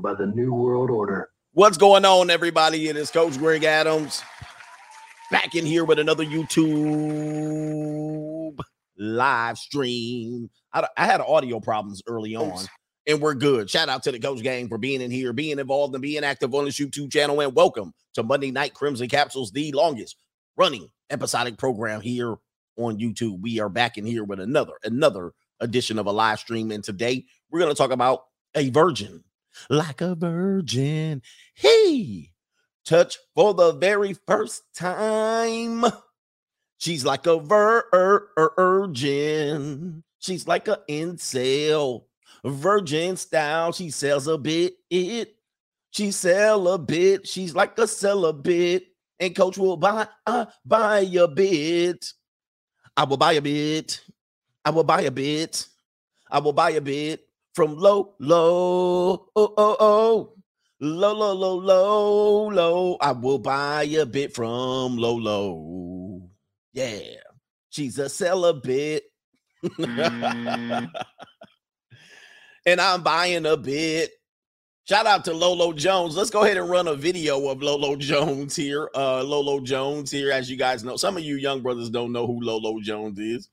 by the New World Order. What's going on, everybody? It is Coach Greg Adams back in here with another YouTube live stream. I, I had audio problems early on, and we're good. Shout out to the Coach Gang for being in here, being involved, and being active on this YouTube channel. And welcome to Monday Night Crimson Capsules, the longest running episodic program here on YouTube. We are back in here with another another edition of a live stream, and today we're going to talk about a virgin like a virgin. He touch for the very first time. She's like a virgin. She's like a incel, virgin style. She sells a bit. It. She sell a bit. She's like a celibate. And coach will buy, uh, buy a bit. I will buy a bit. I will buy a bit. I will buy a bit from low, low, oh, oh, oh, low, low, low, low, low. I will buy a bit from low, low. Yeah, she's a celibate. mm. and I'm buying a bit. Shout out to Lolo Jones. Let's go ahead and run a video of Lolo Jones here. Uh, Lolo Jones here, as you guys know. Some of you young brothers don't know who Lolo Jones is.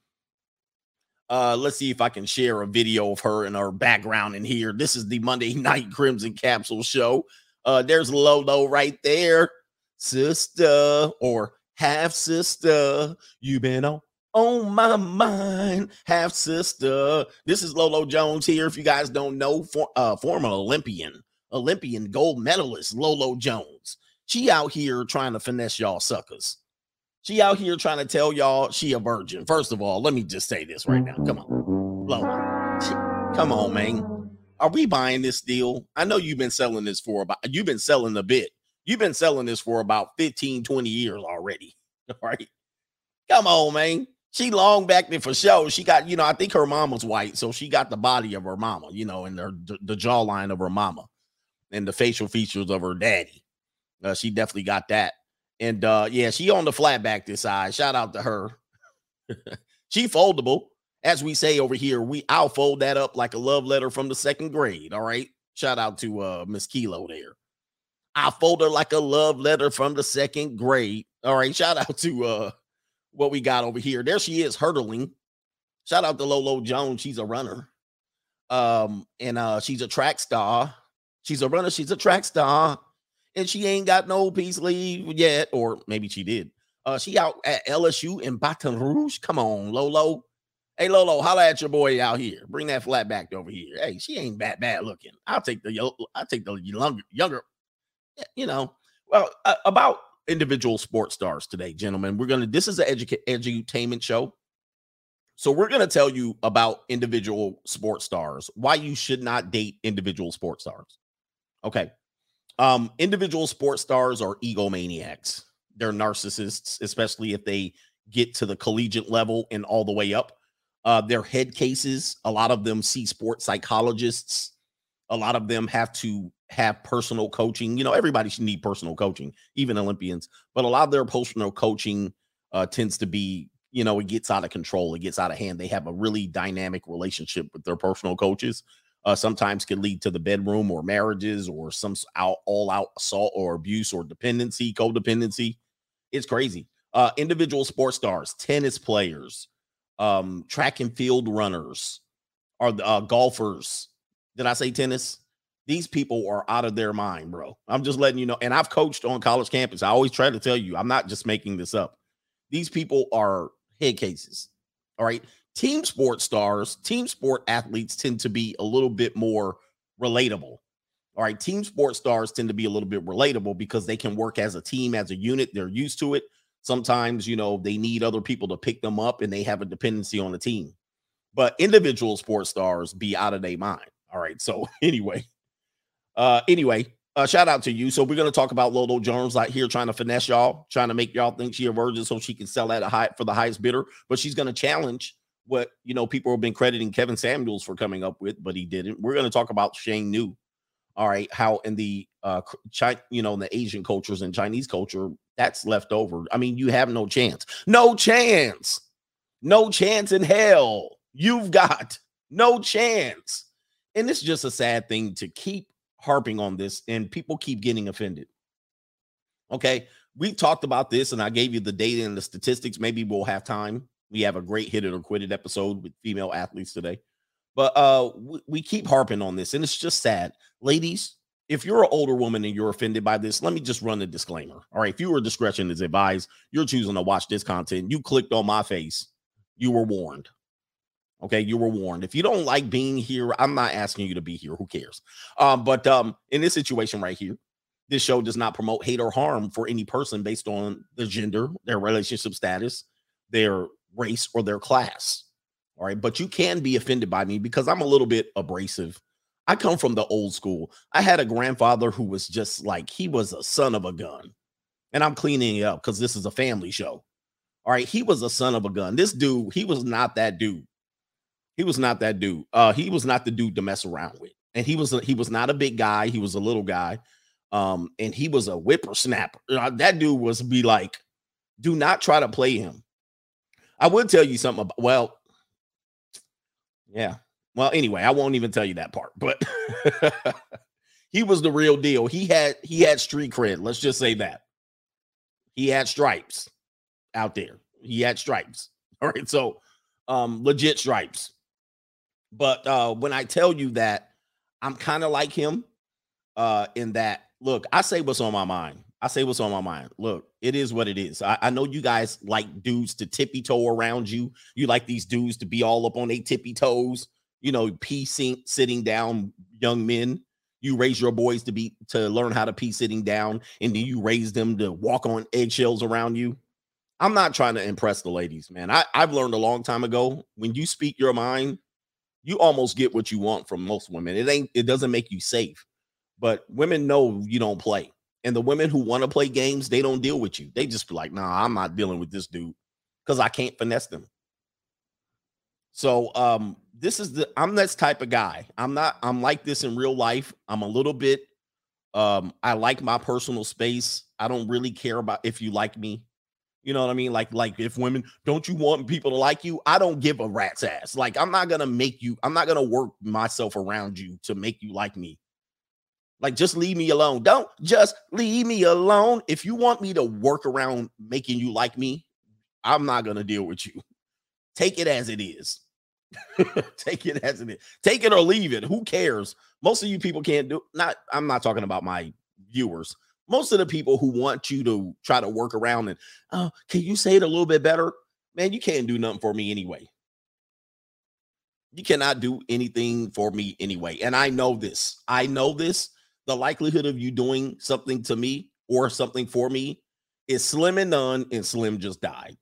Uh, let's see if I can share a video of her and her background in here. This is the Monday Night Crimson Capsule show. Uh, there's Lolo right there, sister or half sister. You been on on my mind, half sister. This is Lolo Jones here. If you guys don't know, for, uh, former Olympian, Olympian gold medalist Lolo Jones. She out here trying to finesse y'all suckers. She out here trying to tell y'all she a virgin. First of all, let me just say this right now. Come on. Lola. Come on, man. Are we buying this deal? I know you've been selling this for about you've been selling a bit. You've been selling this for about 15, 20 years already. All right. Come on, man. She long back there for show. She got, you know, I think her mama's white, so she got the body of her mama, you know, and the, the jawline of her mama and the facial features of her daddy. Uh, she definitely got that. And uh, yeah, she on the flat back this side. Shout out to her. she foldable. As we say over here, we I'll fold that up like a love letter from the second grade. All right. Shout out to uh Miss Kilo there. I fold her like a love letter from the second grade. All right. Shout out to uh what we got over here. There she is hurdling. Shout out to Lolo Jones. She's a runner. Um, and uh she's a track star. She's a runner, she's a track star and she ain't got no peace leave yet, or maybe she did. Uh, she out at LSU in Baton Rouge. Come on, Lolo. Hey, Lolo, holla at your boy out here. Bring that flat back over here. Hey, she ain't bad bad looking. I'll take the I'll take the younger younger. You know, well uh, about individual sports stars today, gentlemen. We're gonna. This is an educa- edutainment show. So we're going to tell you about individual sports stars, why you should not date individual sports stars. Okay. Um, individual sports stars are egomaniacs. They're narcissists, especially if they get to the collegiate level and all the way up. Uh, they're head cases. A lot of them see sports psychologists. A lot of them have to have personal coaching. You know, everybody should need personal coaching, even Olympians. But a lot of their personal coaching uh, tends to be, you know, it gets out of control. It gets out of hand. They have a really dynamic relationship with their personal coaches uh, sometimes can lead to the bedroom or marriages or some out, all out assault or abuse or dependency, codependency. It's crazy. Uh, individual sports stars, tennis players, um, track and field runners, are uh, golfers. Did I say tennis? These people are out of their mind, bro. I'm just letting you know. And I've coached on college campus. I always try to tell you, I'm not just making this up. These people are head cases. All right team sport stars, team sport athletes tend to be a little bit more relatable. All right, team sport stars tend to be a little bit relatable because they can work as a team, as a unit. They're used to it. Sometimes, you know, they need other people to pick them up and they have a dependency on the team. But individual sports stars be out of their mind. All right. So anyway, uh, anyway, uh, shout out to you. So we're gonna talk about Lolo Jones out here trying to finesse y'all, trying to make y'all think she a virgin so she can sell at a high for the highest bidder. But she's gonna challenge what you know people have been crediting Kevin Samuels for coming up with, but he didn't. We're going to talk about sheng nu. All right, how in the uh China, you know, in the Asian cultures and Chinese culture, that's left over. I mean, you have no chance. No chance. No chance in hell. You've got no chance. And it's just a sad thing to keep harping on this and people keep getting offended. Okay. We talked about this and I gave you the data and the statistics. Maybe we'll have time. We have a great hit it or quit it episode with female athletes today. But uh we, keep harping on this and it's just sad. Ladies, if you're an older woman and you're offended by this, let me just run a disclaimer. All right. You discretion is advised, you're choosing to watch this content, you clicked on my face, you were warned. Okay, you were warned. If you don't like being here, I'm not asking you to be here. Who cares? Um, but um, in this situation right here, this show does not promote hate or harm for any person based on their gender, their relationship status, their race, or their class. All right, but you can be offended by me because I'm a little bit abrasive. I come from the old school. I had a grandfather who was just like he was a son of a gun. And I'm cleaning it up because this is a family show. All right, he was a son of a gun. This dude, he was not that dude. He was not that dude. Uh, he was not the dude to mess around with. And he was a, he was not a big guy. He was a little guy. Um, and he was a whippersnapper. Uh, that dude was be like, do not try to play him. I would tell you something about well, yeah. Well, anyway, I won't even tell you that part, but he was the real deal. He had he had street cred. Let's just say that. He had stripes out there. He had stripes. All right. So um legit stripes. But uh, when I tell you that I'm kind of like him, uh, in that look, I say what's on my mind. I say what's on my mind. Look, it is what it is. I, I know you guys like dudes to tippy toe around you. You like these dudes to be all up on their tippy toes. You know, pee sitting down young men. You raise your boys to be to learn how to pee sitting down, and then you raise them to walk on eggshells around you. I'm not trying to impress the ladies, man. I, I've learned a long time ago when you speak your mind, you almost get what you want from most women. It ain't, it doesn't make you safe, but women know you don't play. And the women who want to play games, they don't deal with you. They just be like, nah, I'm not dealing with this dude because I can't finesse them. So um, this is the I'm this type of guy. I'm not, I'm like this in real life. I'm a little bit um, I like my personal space. I don't really care about if you like me. You know what I mean? Like, like if women don't you want people to like you? I don't give a rat's ass. Like, I'm not gonna make you, I'm not gonna work myself around you to make you like me. Like, just leave me alone. Don't just leave me alone. If you want me to work around making you like me, I'm not gonna deal with you. Take it as it is. Take it as it is. Take it or leave it. Who cares? Most of you people can't do not, I'm not talking about my viewers most of the people who want you to try to work around and oh, can you say it a little bit better? Man, you can't do nothing for me anyway. You cannot do anything for me anyway. And I know this. I know this. The likelihood of you doing something to me or something for me is slim and none, and Slim just died.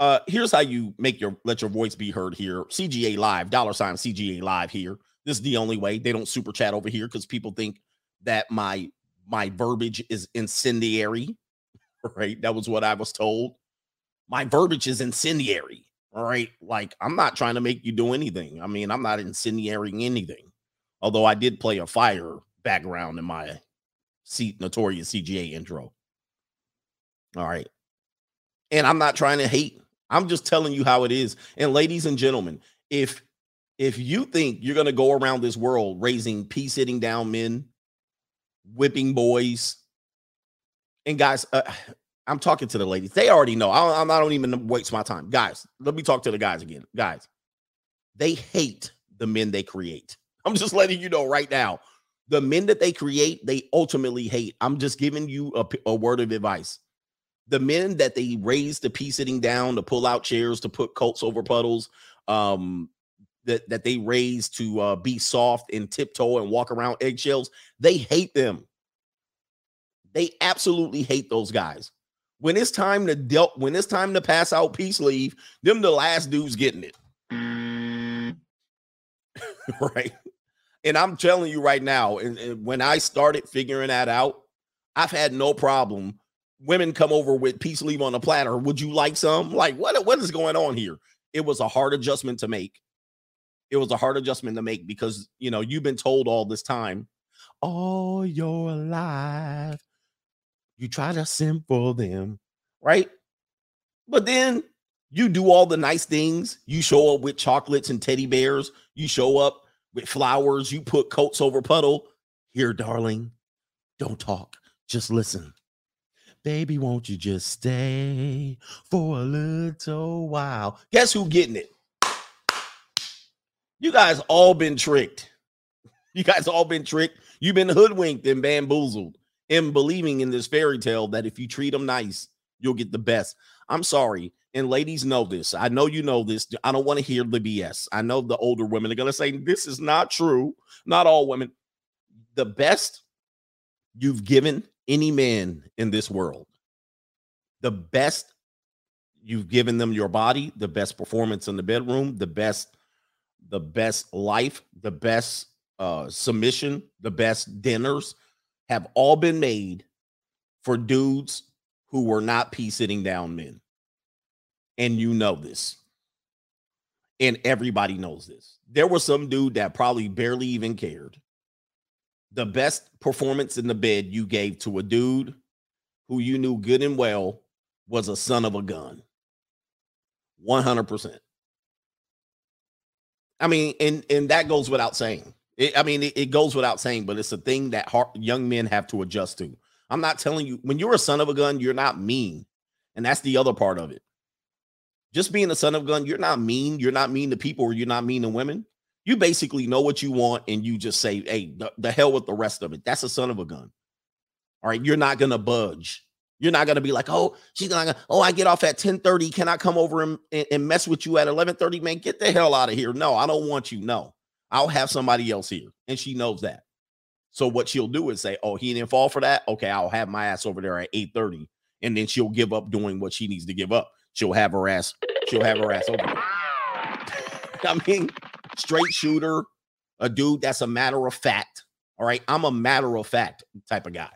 Uh, here's how you make your let your voice be heard here. CGA Live, dollar sign CGA Live here. This is the only way. They don't super chat over here because people think that my my verbiage is incendiary, right? That was what I was told. My verbiage is incendiary, right? Like, I'm not trying to make you do anything. I mean, I'm not incendiaring anything. Although I did play a fire background in my C- notorious CGA intro. All right. And I'm not trying to hate. I'm just telling you how it is. And ladies and gentlemen, if if you think you're going to go around this world raising pee sitting down men whipping boys. And guys, uh, I'm talking to the ladies. They already know. I don't, I don't even waste my time. Guys, let me talk to the guys again. Guys, they hate the men they create. I'm just letting you know right now. The men that they create, they ultimately hate. I'm just giving you a, a word of advice. The men that they raise to pee sitting down, to pull out chairs, to put Colts over puddles, um, that that they raise to uh, be soft and tiptoe and walk around eggshells, they hate them. They absolutely hate those guys. When it's time to dealt, when it's time to pass out peace leave, them the last dudes getting it. right. And I'm telling you right now, and, and when I started figuring that out, I've had no problem. Women come over with peace leave on a platter. Would you like some? Like, what, what is going on here? It was a hard adjustment to make it was a hard adjustment to make because you know you've been told all this time all your life you try to simp for them right but then you do all the nice things you show up with chocolates and teddy bears you show up with flowers you put coats over puddle Here, darling, don't talk, just listen. Baby, won't you just stay for a little while? Guess who getting it? You guys all been tricked. You guys all been tricked. You've been hoodwinked and bamboozled in believing in this fairy tale that if you treat them nice, you'll get the best. I'm sorry. And ladies know this. I know you know this. I don't want to hear the BS. I know the older women are going to say, This is not true. Not all women. The best you've given any man in this world, the best you've given them your body, the best performance in the bedroom, the best, the best life, the best uh submission, the best dinners have all been made for dudes who were not pee sitting down men. And you know this. And everybody knows this. There was some dude that probably barely even cared. The best performance in the bed you gave to a dude who you knew good and well was a son of a gun. 100%. I mean, and and that goes without saying. It, I mean, it, it, goes without saying, but it's a thing that hard, young men have to adjust to. I'm not telling you when you're a son of a gun, you're not mean, and that's the other part of it. Just being a son of gun, you're not mean. You're not mean to people, or you're not mean to women. You basically know what you want, and you just say, "Hey, the, the hell with the rest of it." That's a son of a gun. All right, you're not gonna budge. You're not gonna be like, "Oh, she's gonna, oh, I get off at 10:30. Can I come over and, and mess with you at eleven 11:30?" Man, get the hell out of here. No, I don't want you. No, I'll have somebody else here, and she knows that. So what she'll do is say, "Oh, he didn't fall for that. Okay, I'll have my ass over there at 8:30." And then she'll give up doing what she needs to give up. She'll have her ass, she'll have her ass over. I mean, straight shooter, a dude that's a matter of fact. All right. I'm a matter of fact type of guy.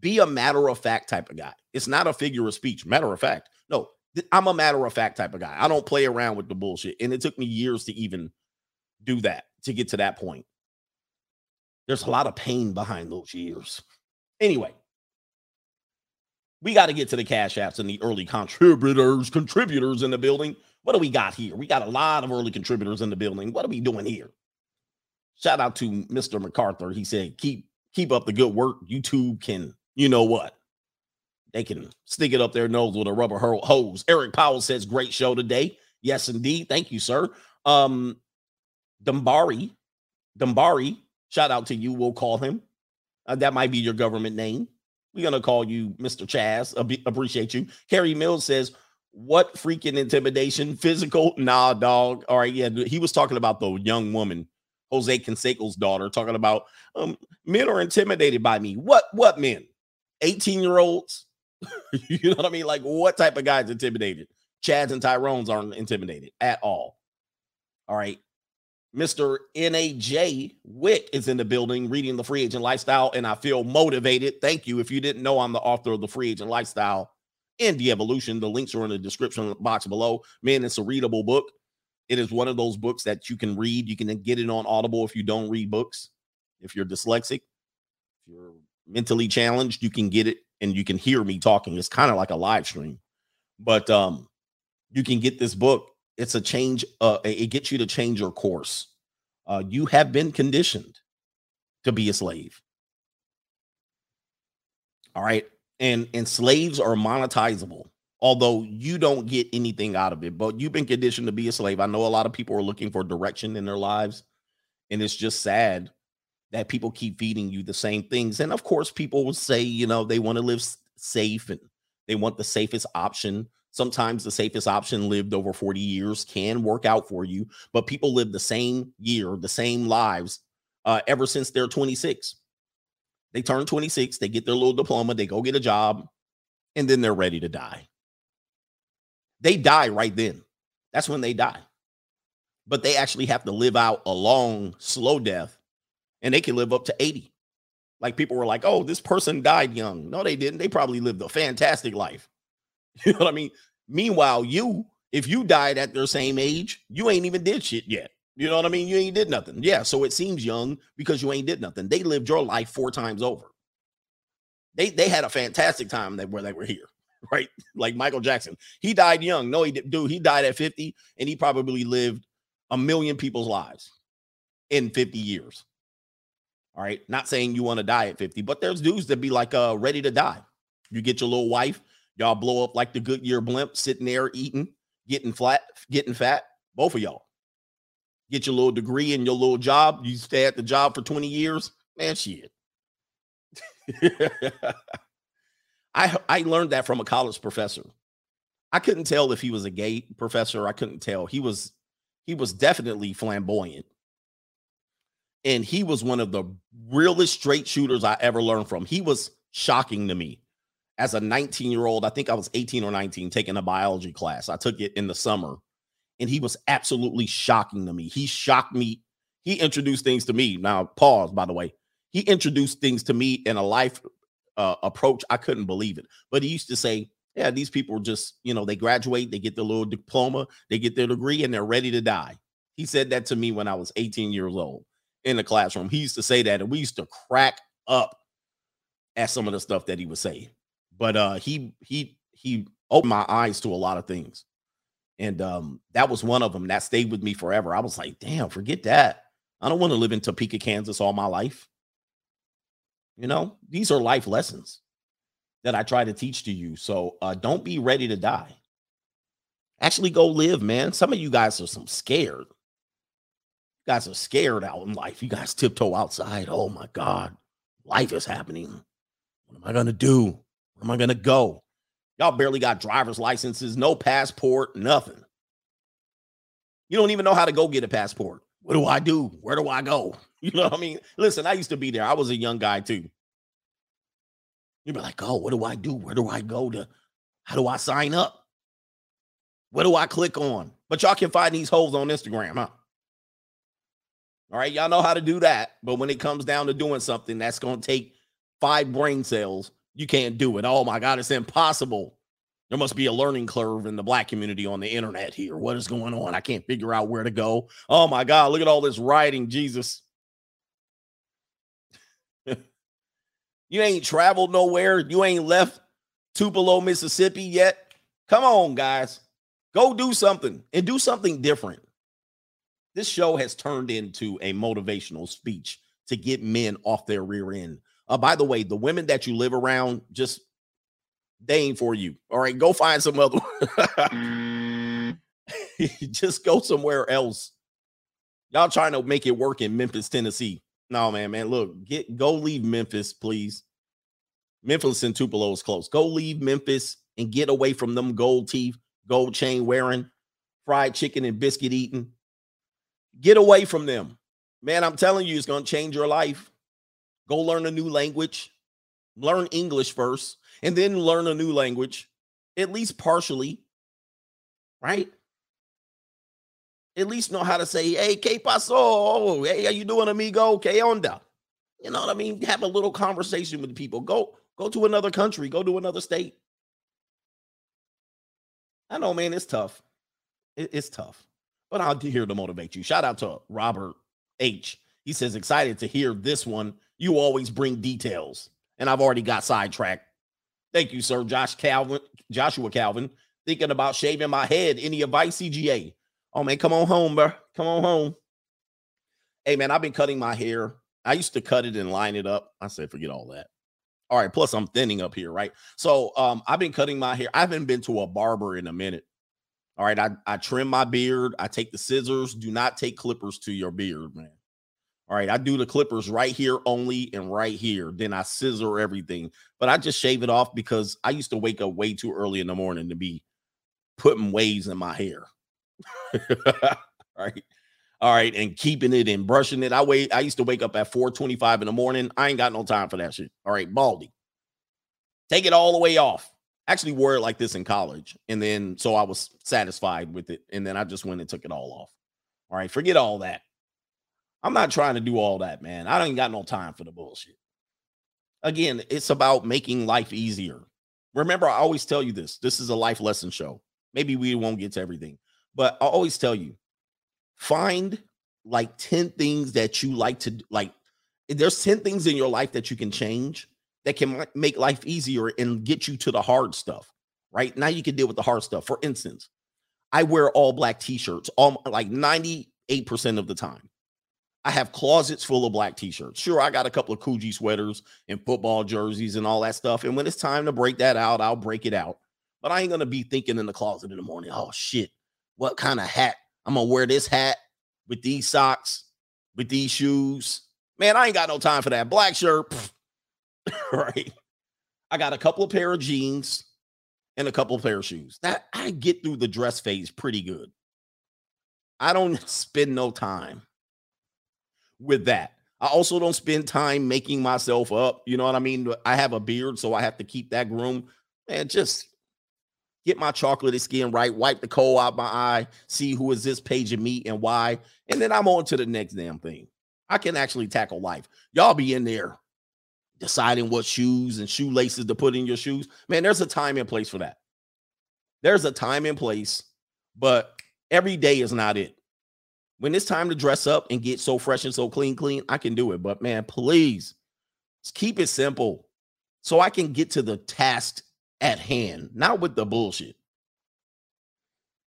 Be a matter of fact type of guy. It's not a figure of speech. Matter of fact. No, I'm a matter of fact type of guy. I don't play around with the bullshit. And it took me years to even do that, to get to that point. There's a lot of pain behind those years. Anyway, we got to get to the cash apps and the early contributors, contributors in the building. What do we got here? We got a lot of early contributors in the building. What are we doing here? Shout out to Mr. MacArthur. He said, keep keep up the good work. YouTube can, you know what? They can stick it up their nose with a rubber hose. Eric Powell says, great show today. Yes, indeed. Thank you, sir. Um, Dumbari, Dumbari Shout out to you. We'll call him. Uh, that might be your government name. We're gonna call you Mr. Chaz. Ab- appreciate you. Carrie Mills says, "What freaking intimidation? Physical? Nah, dog. All right, yeah. He was talking about the young woman, Jose Canseco's daughter, talking about um, men are intimidated by me. What? What men? Eighteen year olds? you know what I mean? Like, what type of guys intimidated? Chads and Tyrones aren't intimidated at all. All right. Mr. NAJ Wick is in the building reading the free agent lifestyle, and I feel motivated. Thank you. If you didn't know, I'm the author of the free agent lifestyle and the evolution. The links are in the description box below. Man, it's a readable book. It is one of those books that you can read. You can get it on Audible if you don't read books. If you're dyslexic, if you're mentally challenged, you can get it and you can hear me talking. It's kind of like a live stream, but um, you can get this book it's a change uh it gets you to change your course. Uh you have been conditioned to be a slave. All right? And and slaves are monetizable although you don't get anything out of it but you've been conditioned to be a slave. I know a lot of people are looking for direction in their lives and it's just sad that people keep feeding you the same things. And of course people will say you know they want to live safe and they want the safest option Sometimes the safest option lived over 40 years can work out for you, but people live the same year, the same lives uh, ever since they're 26. They turn 26, they get their little diploma, they go get a job, and then they're ready to die. They die right then. That's when they die. But they actually have to live out a long, slow death, and they can live up to 80. Like people were like, oh, this person died young. No, they didn't. They probably lived a fantastic life. You know what I mean? Meanwhile, you, if you died at their same age, you ain't even did shit yet. You know what I mean? You ain't did nothing. Yeah. So it seems young because you ain't did nothing. They lived your life four times over. They they had a fantastic time that where they were here, right? Like Michael Jackson. He died young. No, he did dude, he died at 50 and he probably lived a million people's lives in 50 years. All right. Not saying you want to die at 50, but there's dudes that be like uh ready to die. You get your little wife, y'all blow up like the Goodyear blimp, sitting there eating, getting flat, getting fat. Both of y'all. Get your little degree and your little job. You stay at the job for 20 years. Man, shit. I I learned that from a college professor. I couldn't tell if he was a gay professor. I couldn't tell. He was he was definitely flamboyant. And he was one of the realest straight shooters I ever learned from. He was shocking to me as a 19 year old. I think I was 18 or 19 taking a biology class. I took it in the summer and he was absolutely shocking to me. He shocked me. He introduced things to me. Now, pause, by the way. He introduced things to me in a life uh, approach. I couldn't believe it. But he used to say, yeah, these people just, you know, they graduate, they get their little diploma, they get their degree, and they're ready to die. He said that to me when I was 18 years old in the classroom. He used to say that, and we used to crack up at some of the stuff that he was say. But uh he he he opened my eyes to a lot of things. And um, that was one of them that stayed with me forever. I was like, damn, forget that. I don't want to live in Topeka, Kansas all my life. You know, these are life lessons that I try to teach to you. So uh, don't be ready to die. Actually, go live, man. Some of you guys are some scared. You guys are scared out in life. You guys tiptoe outside. Oh my God, life is happening. What am I to do? Where am I going to go? Y'all barely got driver's licenses, no passport, nothing. You don't even know how to go get a passport. What do I do? Where do I go? You know what I mean? Listen, I used to be there. I was a young guy too. You'd be like, oh, what do I do? Where do I go to? How do I sign up? What do I click on? But y'all can find these holes on Instagram, huh? All right, y'all know how to do that. But when it comes down to doing something that's going to take five brain cells you can't do it. Oh my God, it's impossible. There must be a learning curve in the black community on the internet here. What is going on? I can't figure out where to go. Oh my God, look at all this writing, Jesus. you ain't traveled nowhere. You ain't left Tupelo, Mississippi yet. Come on, guys. Go do something and do something different. This show has turned into a motivational speech to get men off their rear end. Uh, by the way, the women that you live around, just they ain't for you. All right, go find some other. Mm. just go somewhere else. Y'all trying to make it work in Memphis, Tennessee. No, man, man. Look, get go leave Memphis, please. Memphis and Tupelo is close. Go leave Memphis and get away from them gold teeth, gold chain wearing, fried chicken and biscuit eating. Get away from them. Man, I'm telling you, it's going to change your life. Go learn a new language. Learn English first and then learn a new language, at least partially. Right? At least know how to say, hey, que paso? Oh, hey, how you doing, amigo? Que onda? You know what I mean? Have a little conversation with people. Go, go to another country, go to another state. I know, man, it's tough. It, it's tough. But I'm here to motivate you. Shout out to Robert H. He says, excited to hear this one you always bring details. And I've already got sidetracked. Thank you, sir. Josh Calvin, Joshua Calvin, thinking about shaving my head. Any advice, CGA? Oh man, come on home, bro. Come on home. Hey man, I've been cutting my hair. I used to cut it and line it up. I said, forget all that. All right. Plus, I'm thinning up here, right? So um, I've been cutting my hair. I haven't been to a barber in a minute. All right. I, I trim my beard. I take the scissors. Do not take clippers to your beard, man. All right, I do the clippers right here only and right here. Then I scissor everything. But I just shave it off because I used to wake up way too early in the morning to be putting waves in my hair. right. All right. And keeping it and brushing it. I wait. I used to wake up at 425 in the morning. I ain't got no time for that shit. All right. Baldy. Take it all the way off. Actually wore it like this in college. And then so I was satisfied with it. And then I just went and took it all off. All right. Forget all that. I'm not trying to do all that, man. I don't got no time for the bullshit. Again, it's about making life easier. Remember, I always tell you this. This is a life lesson show. Maybe we won't get to everything, but I always tell you find like 10 things that you like to like. There's 10 things in your life that you can change that can make life easier and get you to the hard stuff. Right now, you can deal with the hard stuff. For instance, I wear all black t shirts, all um, like 98% of the time. I have closets full of black t-shirts. Sure, I got a couple of Coogi sweaters and football jerseys and all that stuff. And when it's time to break that out, I'll break it out. But I ain't gonna be thinking in the closet in the morning, oh shit, what kind of hat? I'm gonna wear this hat with these socks, with these shoes. Man, I ain't got no time for that. Black shirt, right? I got a couple of pair of jeans and a couple of pair of shoes. That I get through the dress phase pretty good. I don't spend no time with that. I also don't spend time making myself up. You know what I mean? I have a beard, so I have to keep that groomed. Man, just get my chocolatey skin right, wipe the coal out my eye, see who is this page of me and why, and then I'm on to the next damn thing. I can actually tackle life. Y'all be in there deciding what shoes and shoelaces to put in your shoes. Man, there's a time and place for that. There's a time and place, but every day is not it when it's time to dress up and get so fresh and so clean, clean, I can do it. But man, please keep it simple so I can get to the task at hand, not with the bullshit.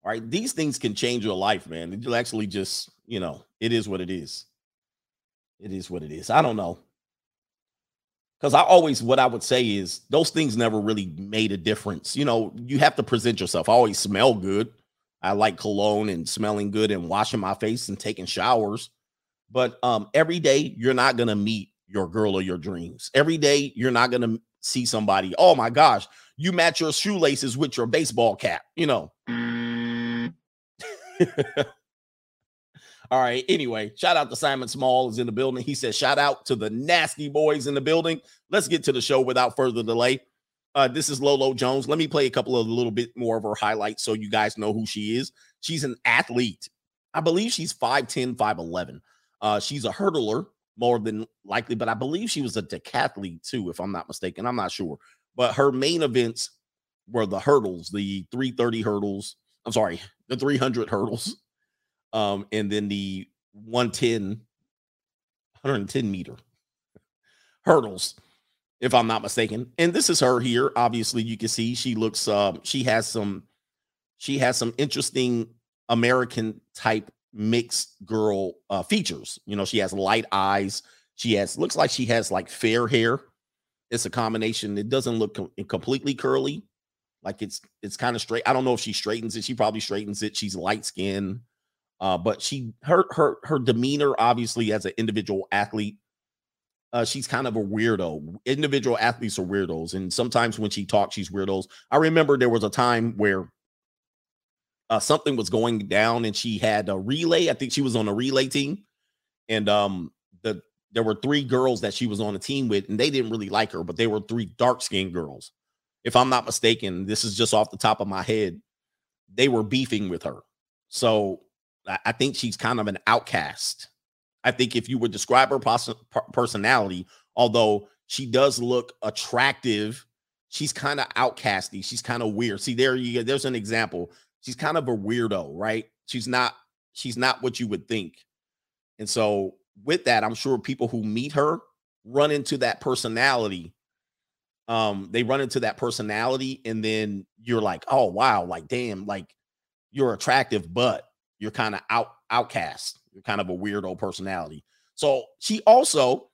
All right. These things can change your life, man. You'll actually just, you know, it is what it is. It is what it is. I don't know. Because I always, what I would say is those things never really made a difference. You know, you have to present yourself. I always smell good. I like cologne and smelling good and washing my face and taking showers. But um, every day you're not gonna meet your girl or your dreams. Every day you're not gonna see somebody. Oh my gosh, you match your shoelaces with your baseball cap. You know. Mm. All right. Anyway, shout out to Simon Small is in the building. He says, shout out to the nasty boys in the building. Let's get to the show without further delay. Uh, this is Lolo Jones. Let me play a couple of a little bit more of her highlights so you guys know who she is. She's an athlete. I believe she's 5'10, 5'11. Uh, she's a hurdler more than likely, but I believe she was a decathlete too, if I'm not mistaken. I'm not sure. But her main events were the hurdles, the 330 hurdles. I'm sorry, the 300 hurdles. Um, and then the 110, 110 meter hurdles if I'm not mistaken. And this is her here. Obviously, you can see she looks um she has some she has some interesting American type mixed girl uh features. You know, she has light eyes. She has looks like she has like fair hair. It's a combination. It doesn't look com- completely curly. Like it's it's kind of straight. I don't know if she straightens it. She probably straightens it. She's light skinned. Uh, but she her her her demeanor obviously as an individual athlete uh, she's kind of a weirdo. Individual athletes are weirdos, and sometimes when she talks, she's weirdos. I remember there was a time where uh, something was going down, and she had a relay. I think she was on a relay team, and um, the there were three girls that she was on a team with, and they didn't really like her, but they were three dark skinned girls. If I'm not mistaken, this is just off the top of my head. They were beefing with her, so I think she's kind of an outcast I think if you would describe her pos- personality, although she does look attractive, she's kind of outcasty. She's kind of weird. See, there you. There's an example. She's kind of a weirdo, right? She's not. She's not what you would think. And so, with that, I'm sure people who meet her run into that personality. Um, they run into that personality, and then you're like, oh wow, like damn, like you're attractive, but you're kind of out outcast. Kind of a weirdo personality. So she also,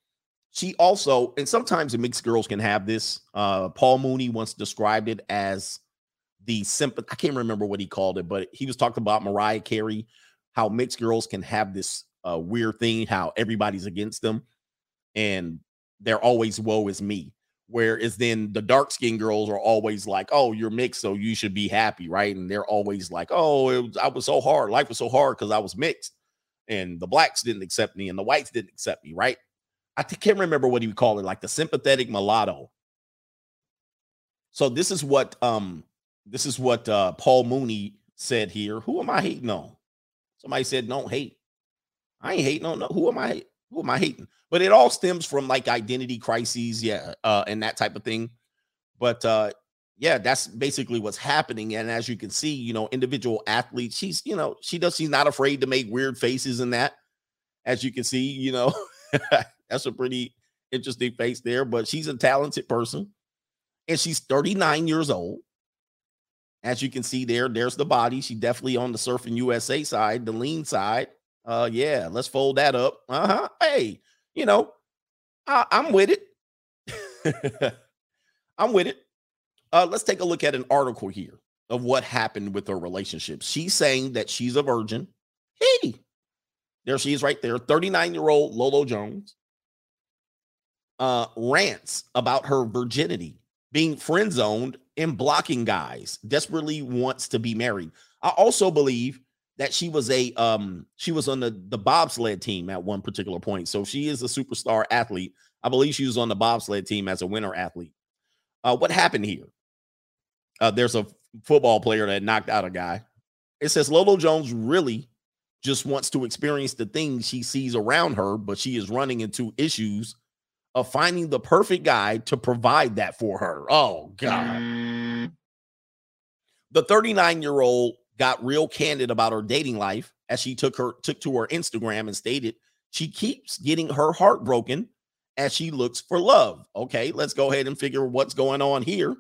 she also, and sometimes the mixed girls can have this. Uh, Paul Mooney once described it as the sympathy. I can't remember what he called it, but he was talking about Mariah Carey, how mixed girls can have this uh, weird thing, how everybody's against them, and they're always woe is me. Whereas then the dark skinned girls are always like, oh, you're mixed, so you should be happy, right? And they're always like, oh, was, I was so hard. Life was so hard because I was mixed and the blacks didn't accept me and the whites didn't accept me, right? I can't remember what he would call it, like the sympathetic mulatto. So this is what um this is what uh Paul Mooney said here. Who am I hating on? Somebody said don't hate. I ain't hating on no. Who am I? Who am I hating? But it all stems from like identity crises, yeah, uh, and that type of thing. But uh yeah, that's basically what's happening. And as you can see, you know, individual athletes, she's, you know, she does, she's not afraid to make weird faces in that. As you can see, you know, that's a pretty interesting face there, but she's a talented person. And she's 39 years old. As you can see there, there's the body. She definitely on the surfing USA side, the lean side. Uh, yeah, let's fold that up. Uh huh. Hey, you know, I, I'm with it. I'm with it. Uh, let's take a look at an article here of what happened with her relationship. She's saying that she's a virgin. Hey, there she is right there. 39 year old Lolo Jones uh, rants about her virginity, being friend zoned and blocking guys, desperately wants to be married. I also believe that she was a um she was on the the bobsled team at one particular point. So she is a superstar athlete. I believe she was on the bobsled team as a winter athlete. Uh, what happened here? Uh, there's a football player that knocked out a guy. It says Lolo Jones really just wants to experience the things she sees around her, but she is running into issues of finding the perfect guy to provide that for her. Oh, God. Mm. The 39 year old got real candid about her dating life as she took her took to her Instagram and stated she keeps getting her heart broken as she looks for love. Okay, let's go ahead and figure what's going on here.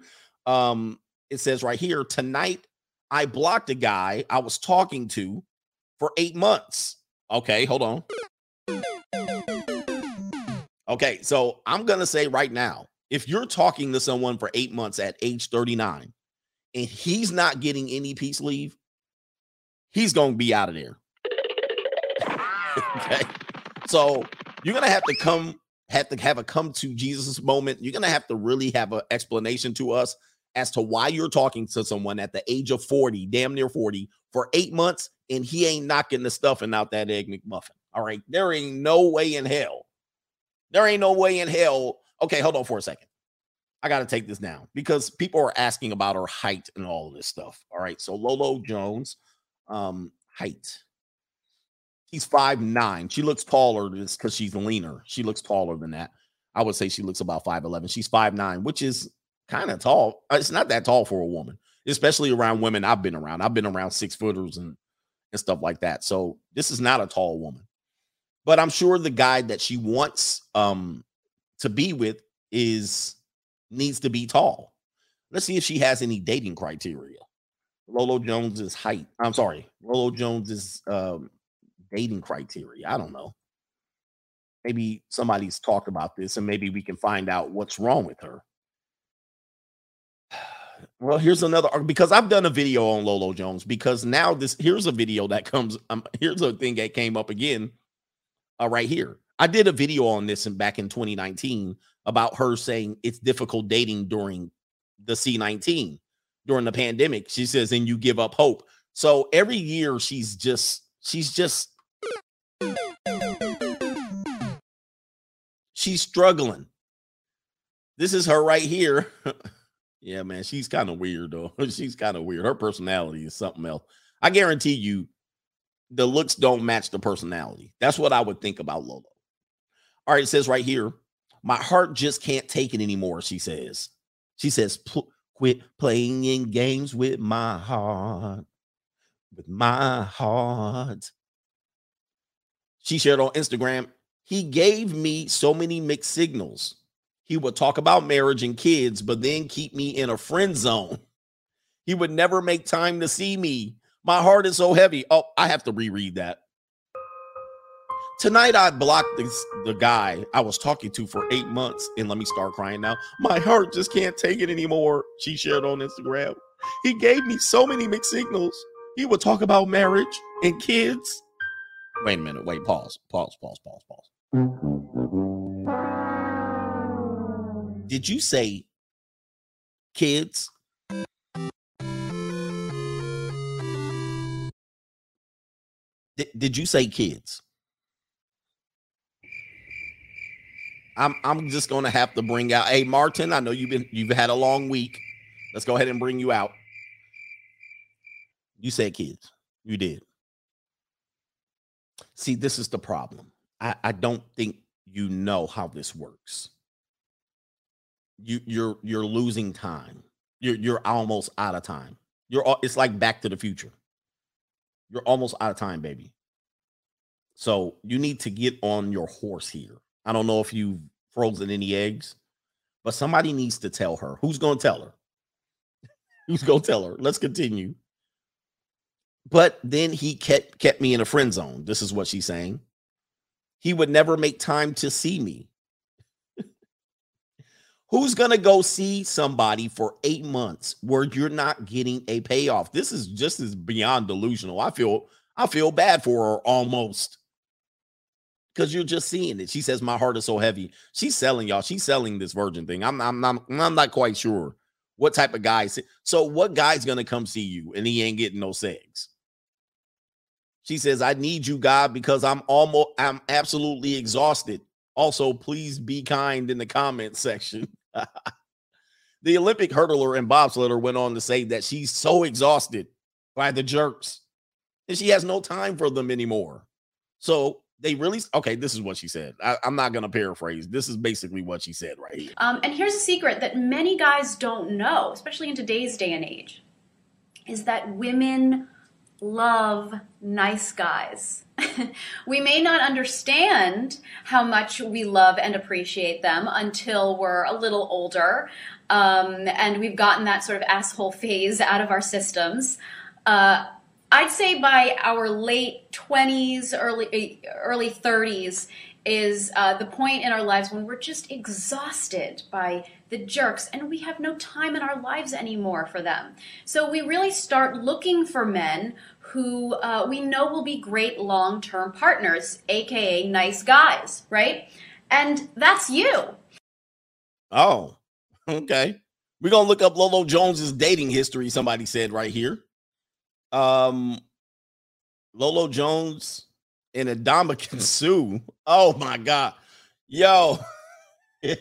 Um, it says right here tonight I blocked a guy I was talking to for eight months. Okay, hold on. Okay, so I'm gonna say right now, if you're talking to someone for eight months at age 39 and he's not getting any peace leave, he's gonna be out of there. okay, so you're gonna have to come, have to have a come to Jesus moment. You're gonna have to really have an explanation to us as to why you're talking to someone at the age of 40, damn near 40, for eight months, and he ain't knocking the stuffing out that egg McMuffin. All right. There ain't no way in hell. There ain't no way in hell. Okay, hold on for a second. I got to take this down because people are asking about her height and all of this stuff. All right. So Lolo Jones, um, height. She's five nine. She looks taller just because she's leaner. She looks taller than that. I would say she looks about 5'11. She's five nine, which is kind of tall. Uh, it's not that tall for a woman, especially around women I've been around. I've been around six footers and and stuff like that. So this is not a tall woman. But I'm sure the guy that she wants um to be with is needs to be tall. Let's see if she has any dating criteria. Lolo Jones's height. I'm sorry, Lolo Jones's um, dating criteria. I don't know. Maybe somebody's talked about this, and maybe we can find out what's wrong with her. Well, here's another because I've done a video on Lolo Jones because now this here's a video that comes um here's a thing that came up again uh, right here. I did a video on this and back in 2019 about her saying it's difficult dating during the C19 during the pandemic. She says and you give up hope. So every year she's just she's just she's struggling. This is her right here. Yeah, man, she's kind of weird though. she's kind of weird. Her personality is something else. I guarantee you, the looks don't match the personality. That's what I would think about Lolo. All right, it says right here, my heart just can't take it anymore. She says, she says, quit playing in games with my heart, with my heart. She shared on Instagram, he gave me so many mixed signals. He would talk about marriage and kids, but then keep me in a friend zone. He would never make time to see me. My heart is so heavy. Oh, I have to reread that. Tonight I blocked this, the guy I was talking to for eight months, and let me start crying now. My heart just can't take it anymore. She shared on Instagram. He gave me so many mixed signals. He would talk about marriage and kids. Wait a minute. Wait. Pause. Pause. Pause. Pause. Pause. Did you say kids? Did, did you say kids? I'm I'm just gonna have to bring out. Hey, Martin, I know you've been you've had a long week. Let's go ahead and bring you out. You said kids. You did. See, this is the problem. I, I don't think you know how this works you you're you're losing time. You're you're almost out of time. You're it's like back to the future. You're almost out of time, baby. So you need to get on your horse here. I don't know if you've frozen any eggs, but somebody needs to tell her. Who's going to tell her? Who's going to tell her? Let's continue. but then he kept kept me in a friend zone. This is what she's saying. He would never make time to see me. Who's going to go see somebody for eight months where you're not getting a payoff? This is just as beyond delusional. I feel I feel bad for her almost because you're just seeing it. She says my heart is so heavy. She's selling y'all. She's selling this virgin thing. I'm I'm not I'm not quite sure what type of guy. So what guy's gonna come see you and he ain't getting no sex? She says, I need you, God, because I'm almost I'm absolutely exhausted. Also, please be kind in the comment section. the Olympic hurdler and bobsledder went on to say that she's so exhausted by the jerks and she has no time for them anymore. So they really okay. This is what she said. I, am not to paraphrase. This is basically what she said right here. Um, and here's a secret that many guys don't know, especially in today's day and age, is that women love nice guys. we may not understand how much we love and appreciate them until we're a little older um, and we've gotten that sort of asshole phase out of our systems. Uh, I'd say by our late 20s, early early 30s is uh, the point in our lives when we're just exhausted by the jerks and we have no time in our lives anymore for them. So we really start looking for men who uh, we know will be great long term partners, aka nice guys, right? And that's you. Oh, okay. We're gonna look up Lolo Jones's dating history. Somebody said right here. Um, Lolo Jones and Ndamukong Suh. Oh my God, yo,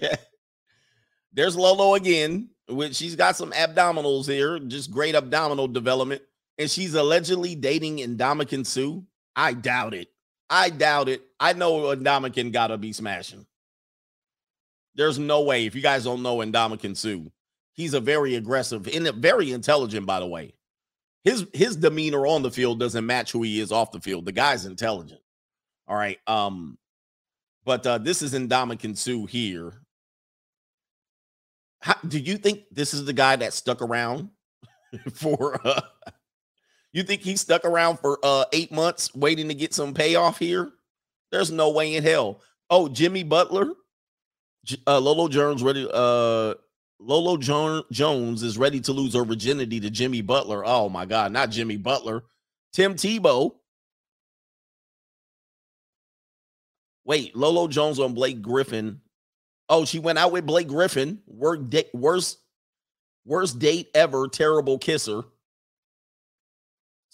there's Lolo again. Which she's got some abdominals here, just great abdominal development, and she's allegedly dating Ndamukong Suh. I doubt it. I doubt it. I know Ndamukong gotta be smashing. There's no way. If you guys don't know Ndamukong Suh, he's a very aggressive and very intelligent, by the way his his demeanor on the field doesn't match who he is off the field. The guy's intelligent. All right. Um, but uh, this is Ndamukong Suh here. How, do you think this is the guy that stuck around for uh you think he stuck around for uh eight months waiting to get some payoff here? There's no way in hell. Oh, Jimmy Butler, uh, Lolo Jones ready uh Lolo jo- Jones is ready to lose her virginity to Jimmy Butler. Oh my God, not Jimmy Butler. Tim Tebow. Wait, Lolo Jones on Blake Griffin. Oh, she went out with Blake Griffin. Worst worst, worst date ever. Terrible kisser.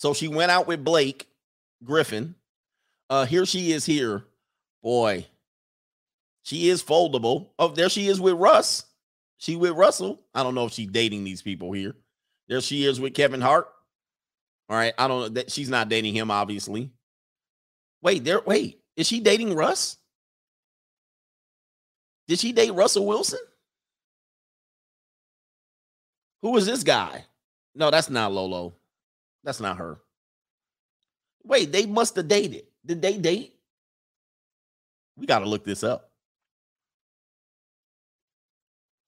So she went out with Blake Griffin. Uh, here she is here. Boy, she is foldable. Oh, there she is with Russ. She with Russell. I don't know if she's dating these people here. There she is with Kevin Hart. All right. I don't know that she's not dating him, obviously. Wait, there, wait. Is she dating Russ? Did she date Russell Wilson? Who is this guy? No, that's not Lolo. That's not her. Wait, they must have dated. Did they date? We got to look this up.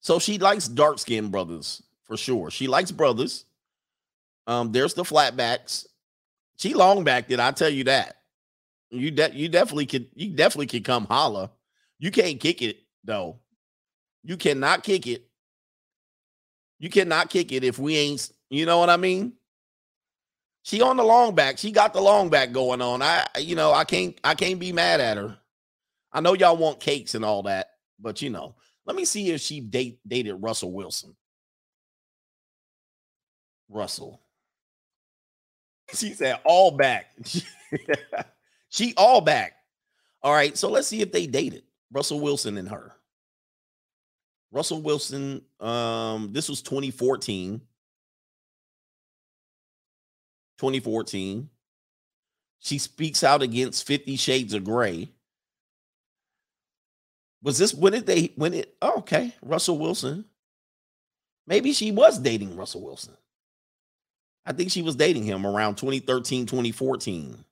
So she likes dark skinned brothers for sure. She likes brothers. Um, there's the flatbacks. She long backed it, I tell you that. You de- you definitely could you definitely could come holla. You can't kick it though. You cannot kick it. You cannot kick it if we ain't, you know what I mean? She on the long back. She got the long back going on. I you know, I can't I can't be mad at her. I know y'all want cakes and all that, but you know, let me see if she date, dated Russell Wilson. Russell. She said all back. she all back. All right. So let's see if they dated Russell Wilson and her. Russell Wilson, um, this was 2014. 2014. She speaks out against 50 Shades of Grey. Was this when did they when it oh, okay, Russell Wilson. Maybe she was dating Russell Wilson. I think she was dating him around 2013, 2014.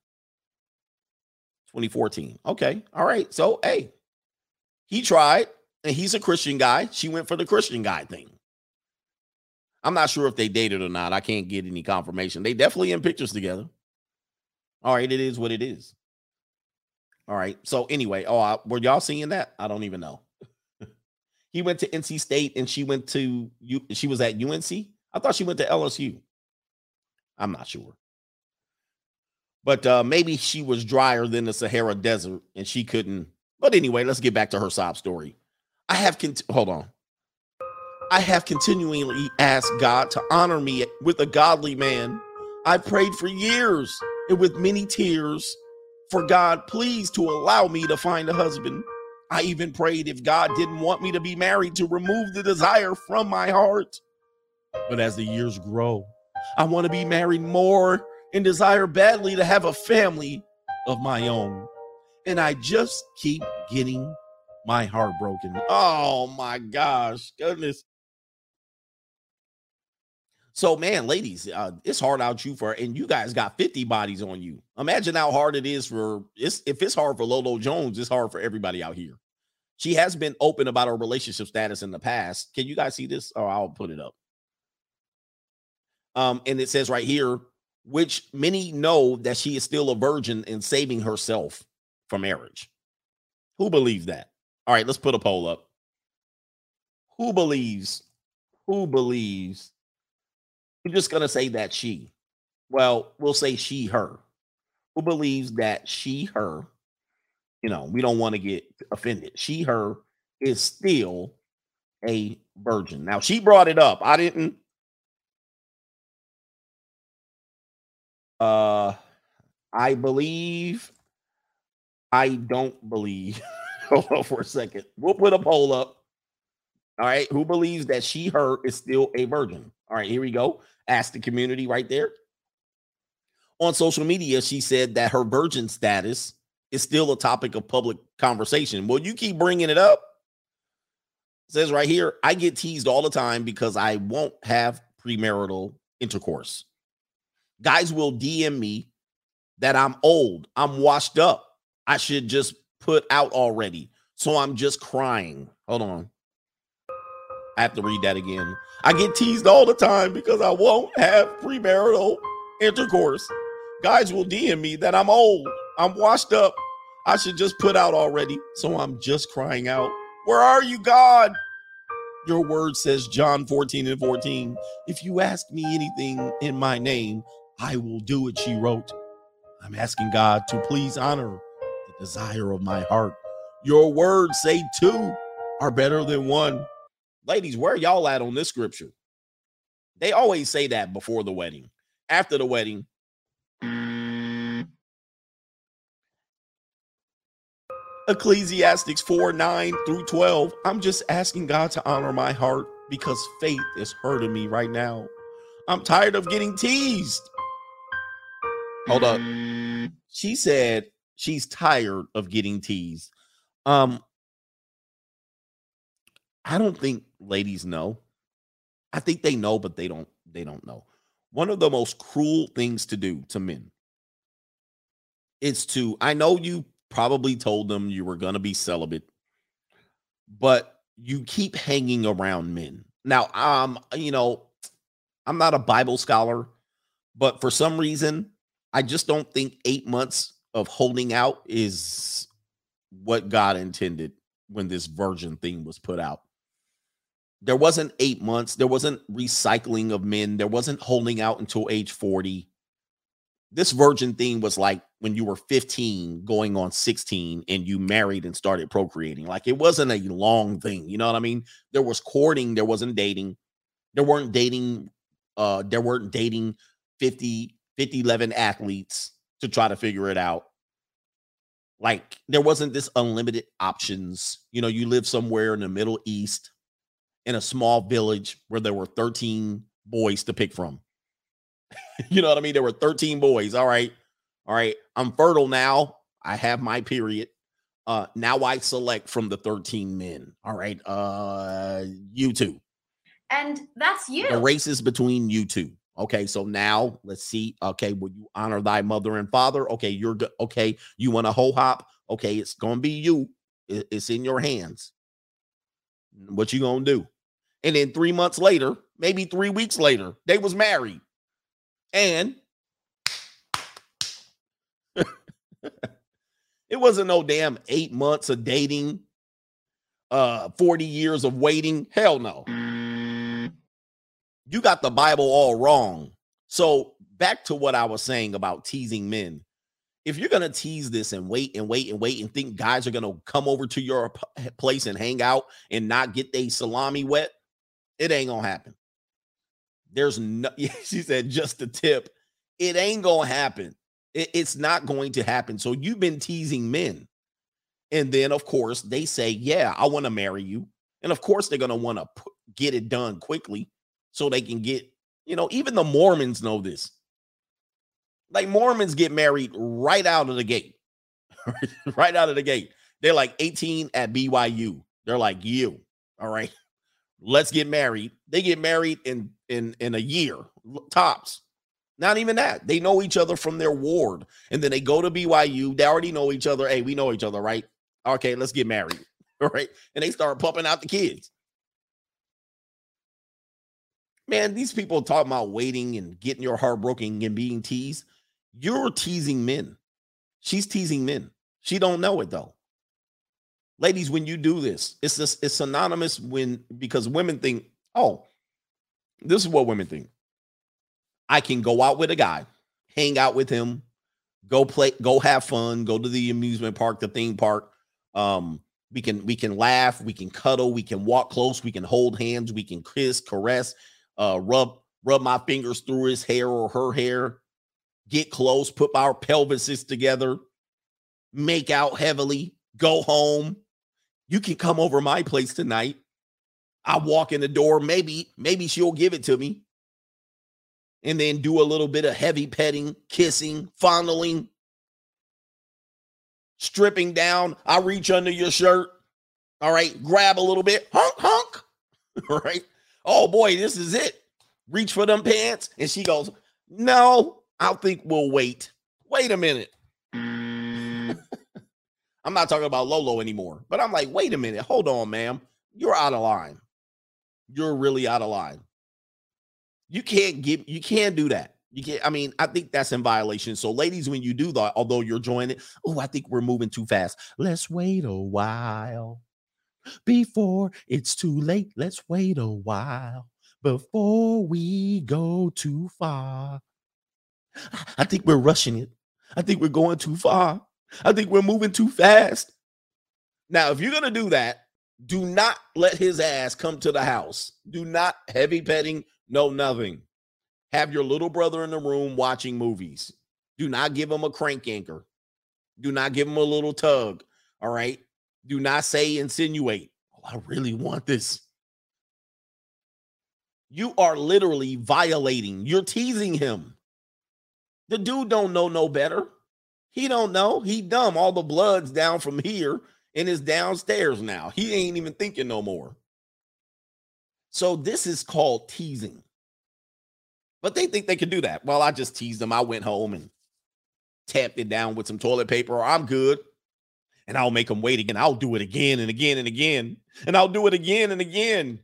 2014. Okay. All right. So, hey, he tried and he's a Christian guy. She went for the Christian guy thing. I'm not sure if they dated or not. I can't get any confirmation. They definitely in pictures together. All right, it is what it is. All right. So anyway, oh, I, were y'all seeing that? I don't even know. he went to NC State and she went to you. She was at UNC. I thought she went to LSU. I'm not sure. But uh, maybe she was drier than the Sahara Desert and she couldn't. But anyway, let's get back to her sob story. I have cont- hold on. I have continually asked God to honor me with a godly man. I prayed for years and with many tears for God, please to allow me to find a husband. I even prayed if God didn't want me to be married to remove the desire from my heart. But as the years grow, I want to be married more and desire badly to have a family of my own. And I just keep getting my heart broken. Oh my gosh, goodness. So, man, ladies, uh, it's hard out you for, and you guys got 50 bodies on you. Imagine how hard it is for it's if it's hard for Lolo Jones, it's hard for everybody out here. She has been open about her relationship status in the past. Can you guys see this? Or oh, I'll put it up. Um, and it says right here, which many know that she is still a virgin and saving herself for marriage. Who believes that? All right, let's put a poll up. Who believes? Who believes we're just going to say that she. Well, we'll say she, her. Who believes that she, her, you know, we don't want to get offended. She, her is still a virgin. Now, she brought it up. I didn't. Uh, I believe. I don't believe. Hold on for a second. We'll put a poll up. All right. Who believes that she, her is still a virgin? All right. Here we go. Ask the community right there. On social media, she said that her virgin status is still a topic of public conversation. Well, you keep bringing it up. It says right here, I get teased all the time because I won't have premarital intercourse. Guys will DM me that I'm old, I'm washed up. I should just put out already. So I'm just crying. Hold on. I have to read that again. I get teased all the time because I won't have premarital intercourse. Guys will DM me that I'm old, I'm washed up. I should just put out already. So I'm just crying out, Where are you, God? Your word says, John 14 and 14, if you ask me anything in my name, I will do it, she wrote. I'm asking God to please honor the desire of my heart. Your words say two are better than one. Ladies, where y'all at on this scripture? They always say that before the wedding. After the wedding, Ecclesiastics 4 9 through 12. I'm just asking God to honor my heart because faith is hurting me right now. I'm tired of getting teased. Hold up. She said she's tired of getting teased. Um, I don't think ladies know. I think they know, but they don't. They don't know. One of the most cruel things to do to men is to. I know you probably told them you were going to be celibate, but you keep hanging around men. Now, um, you know, I'm not a Bible scholar, but for some reason, I just don't think eight months of holding out is what God intended when this virgin thing was put out there wasn't eight months. There wasn't recycling of men. There wasn't holding out until age 40. This virgin thing was like when you were 15 going on 16 and you married and started procreating. Like it wasn't a long thing. You know what I mean? There was courting, there wasn't dating. There weren't dating, uh, there weren't dating 50, 50, 11 athletes to try to figure it out. Like there wasn't this unlimited options. You know, you live somewhere in the Middle East in a small village where there were 13 boys to pick from. you know what I mean? There were 13 boys. All right. All right. I'm fertile now. I have my period. Uh now I select from the 13 men. All right. Uh you two. And that's you. The race is between you two. Okay, so now let's see. Okay, will you honor thy mother and father? Okay, you're good. Okay, you want a whole hop? Okay, it's gonna be you. It's in your hands. What you gonna do? And then three months later, maybe three weeks later, they was married. And it wasn't no damn eight months of dating, uh, 40 years of waiting. Hell no. You got the Bible all wrong. So back to what I was saying about teasing men. If you're gonna tease this and wait and wait and wait and think guys are gonna come over to your place and hang out and not get their salami wet, it ain't gonna happen. There's no, she said, just a tip. It ain't gonna happen. It, it's not going to happen. So you've been teasing men. And then, of course, they say, Yeah, I want to marry you. And of course, they're gonna want to p- get it done quickly so they can get, you know, even the Mormons know this. Like Mormons get married right out of the gate. right out of the gate. They're like 18 at BYU. They're like, you. All right let's get married. They get married in in in a year tops. Not even that. They know each other from their ward, and then they go to BYU. They already know each other. Hey, we know each other, right? Okay, let's get married. All right, and they start pumping out the kids. Man, these people talking about waiting and getting your heart broken and being teased. You're teasing men. She's teasing men. She don't know it though ladies when you do this it's just it's synonymous when because women think oh this is what women think. I can go out with a guy hang out with him go play go have fun go to the amusement park the theme park. Um we can we can laugh we can cuddle we can walk close we can hold hands we can kiss caress uh rub rub my fingers through his hair or her hair get close put our pelvises together make out heavily go home you can come over my place tonight. I walk in the door. Maybe, maybe she'll give it to me. And then do a little bit of heavy petting, kissing, fondling, stripping down. I reach under your shirt. All right. Grab a little bit. Honk, honk. All right. Oh boy, this is it. Reach for them pants. And she goes, No, I think we'll wait. Wait a minute. I'm not talking about Lolo anymore. But I'm like, wait a minute, hold on, ma'am. You're out of line. You're really out of line. You can't give you can't do that. You can't, I mean, I think that's in violation. So, ladies, when you do that, although you're joining, oh, I think we're moving too fast. Let's wait a while before it's too late. Let's wait a while before we go too far. I think we're rushing it. I think we're going too far. I think we're moving too fast. Now, if you're going to do that, do not let his ass come to the house. Do not heavy petting, no nothing. Have your little brother in the room watching movies. Do not give him a crank anchor. Do not give him a little tug. All right. Do not say insinuate. Oh, I really want this. You are literally violating. You're teasing him. The dude don't know no better. He don't know. He dumb. All the blood's down from here and is downstairs now. He ain't even thinking no more. So this is called teasing. But they think they can do that. Well, I just teased them. I went home and tapped it down with some toilet paper, or I'm good. And I'll make them wait again. I'll do it again and again and again. And I'll do it again and again.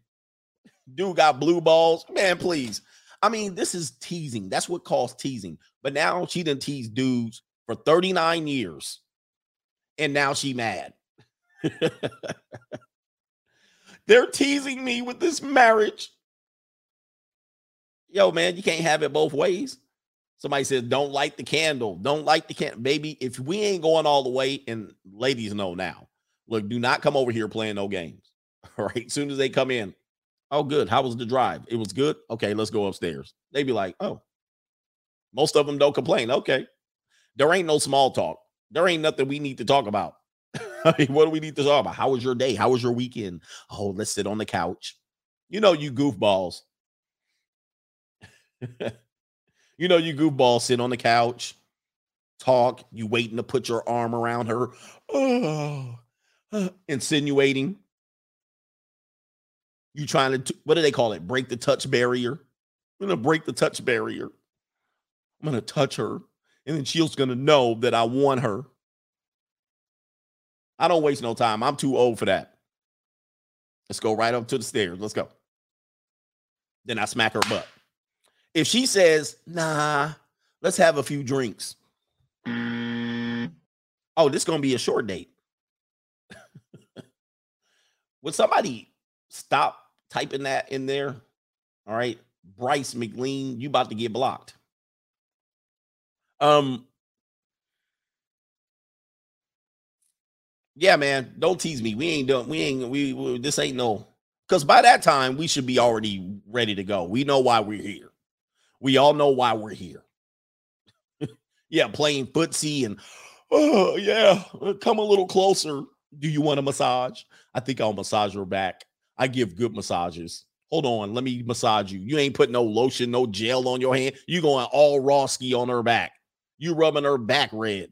Dude got blue balls. Man, please. I mean, this is teasing. That's what calls teasing. But now she didn't tease dudes for 39 years. And now she mad. They're teasing me with this marriage. Yo, man, you can't have it both ways. Somebody says, don't light the candle. Don't light the candle. Baby, if we ain't going all the way, and ladies know now, look, do not come over here playing no games. All right. Soon as they come in, oh, good. How was the drive? It was good. Okay, let's go upstairs. They be like, oh, most of them don't complain. Okay. There ain't no small talk. There ain't nothing we need to talk about. What do we need to talk about? How was your day? How was your weekend? Oh, let's sit on the couch. You know, you goofballs. you know, you goofballs sit on the couch, talk. You waiting to put your arm around her, oh, insinuating. You trying to, what do they call it? Break the touch barrier. I'm going to break the touch barrier. I'm going to touch her and then she's going to know that I want her. I don't waste no time. I'm too old for that. Let's go right up to the stairs. Let's go. Then I smack her butt. If she says, nah, let's have a few drinks. Oh, this gonna be a short date. Would somebody stop typing that in there? All right, Bryce McLean, you about to get blocked. Um, yeah, man, don't tease me. We ain't done. We ain't. We, we this ain't no. Because by that time, we should be already ready to go. We know why we're here. We all know why we're here. yeah, playing footsie and oh yeah, uh, come a little closer. Do you want a massage? I think I'll massage her back. I give good massages. Hold on, let me massage you. You ain't putting no lotion, no gel on your hand. You going all raw ski on her back. You rubbing her back red.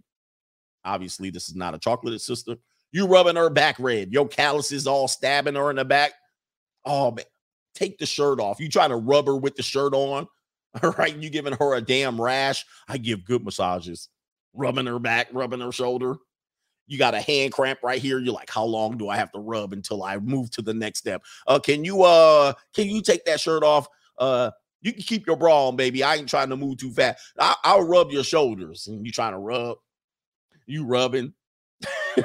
Obviously, this is not a chocolate sister. You rubbing her back red. Your calluses all stabbing her in the back. Oh man, take the shirt off. You trying to rub her with the shirt on. All right, you giving her a damn rash. I give good massages, rubbing her back, rubbing her shoulder. You got a hand cramp right here. You're like, how long do I have to rub until I move to the next step? Uh, can you uh can you take that shirt off? Uh, you can keep your bra on, baby. I ain't trying to move too fast. I, will rub your shoulders, and you trying to rub. You rubbing.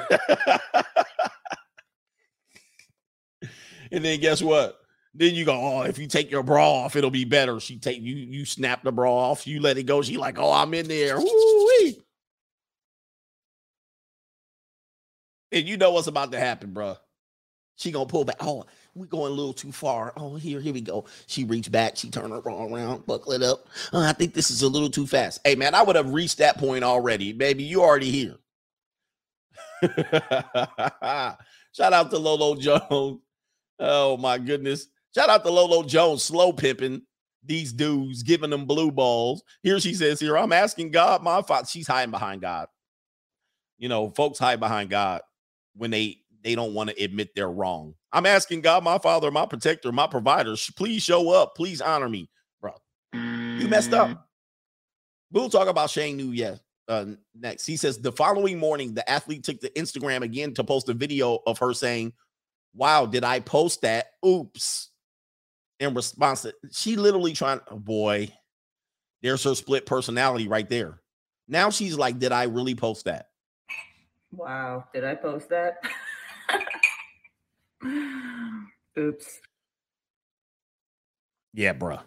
and then guess what? Then you go, oh, if you take your bra off, it'll be better. She take you, you snap the bra off, you let it go. She like, oh, I'm in there. Woo-wee. And you know what's about to happen, bro. She gonna pull back. Oh, we going a little too far. Oh, here, here we go. She reached back. She turned her bra around, buckle it up. Oh, I think this is a little too fast. Hey, man, I would have reached that point already. Baby, you already here. Shout out to Lolo Jones. Oh my goodness. Shout out to Lolo Jones, slow pimping these dudes, giving them blue balls. Here she says, Here, I'm asking God, my father. She's hiding behind God. You know, folks hide behind God when they they don't want to admit they're wrong. I'm asking God, my father, my protector, my provider, please show up. Please honor me, bro. You messed up. Mm. We'll talk about sheng nu yes uh, next. He says the following morning, the athlete took to Instagram again to post a video of her saying, Wow, did I post that? Oops in response to she literally trying, oh boy, there's her split personality right there. Now she's like, Did I really post that? Wow, did I post that? Oops. Yeah, bro.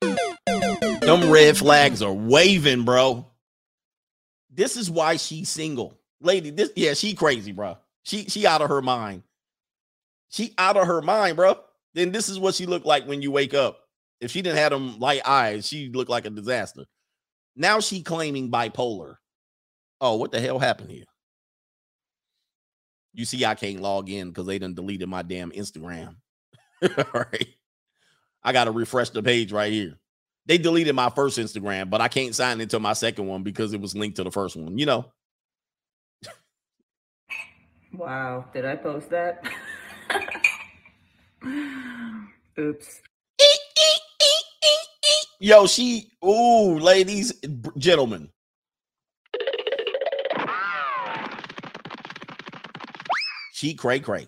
Them red flags are waving, bro. This is why she's single. Lady, this yeah, she crazy, bro. She she out of her mind. She out of her mind, bro then this is what she looked like when you wake up. If she didn't have them light eyes, she looked like a disaster. Now she claiming bipolar. Oh, what the hell happened here? You see, I can't log in because they done deleted my damn Instagram. All right. I got to refresh the page right here. They deleted my first Instagram, but I can't sign into my second one because it was linked to the first one, you know. Wow. Did I post that? Oops. Yo, she, ooh, ladies, gentlemen. She cray cray.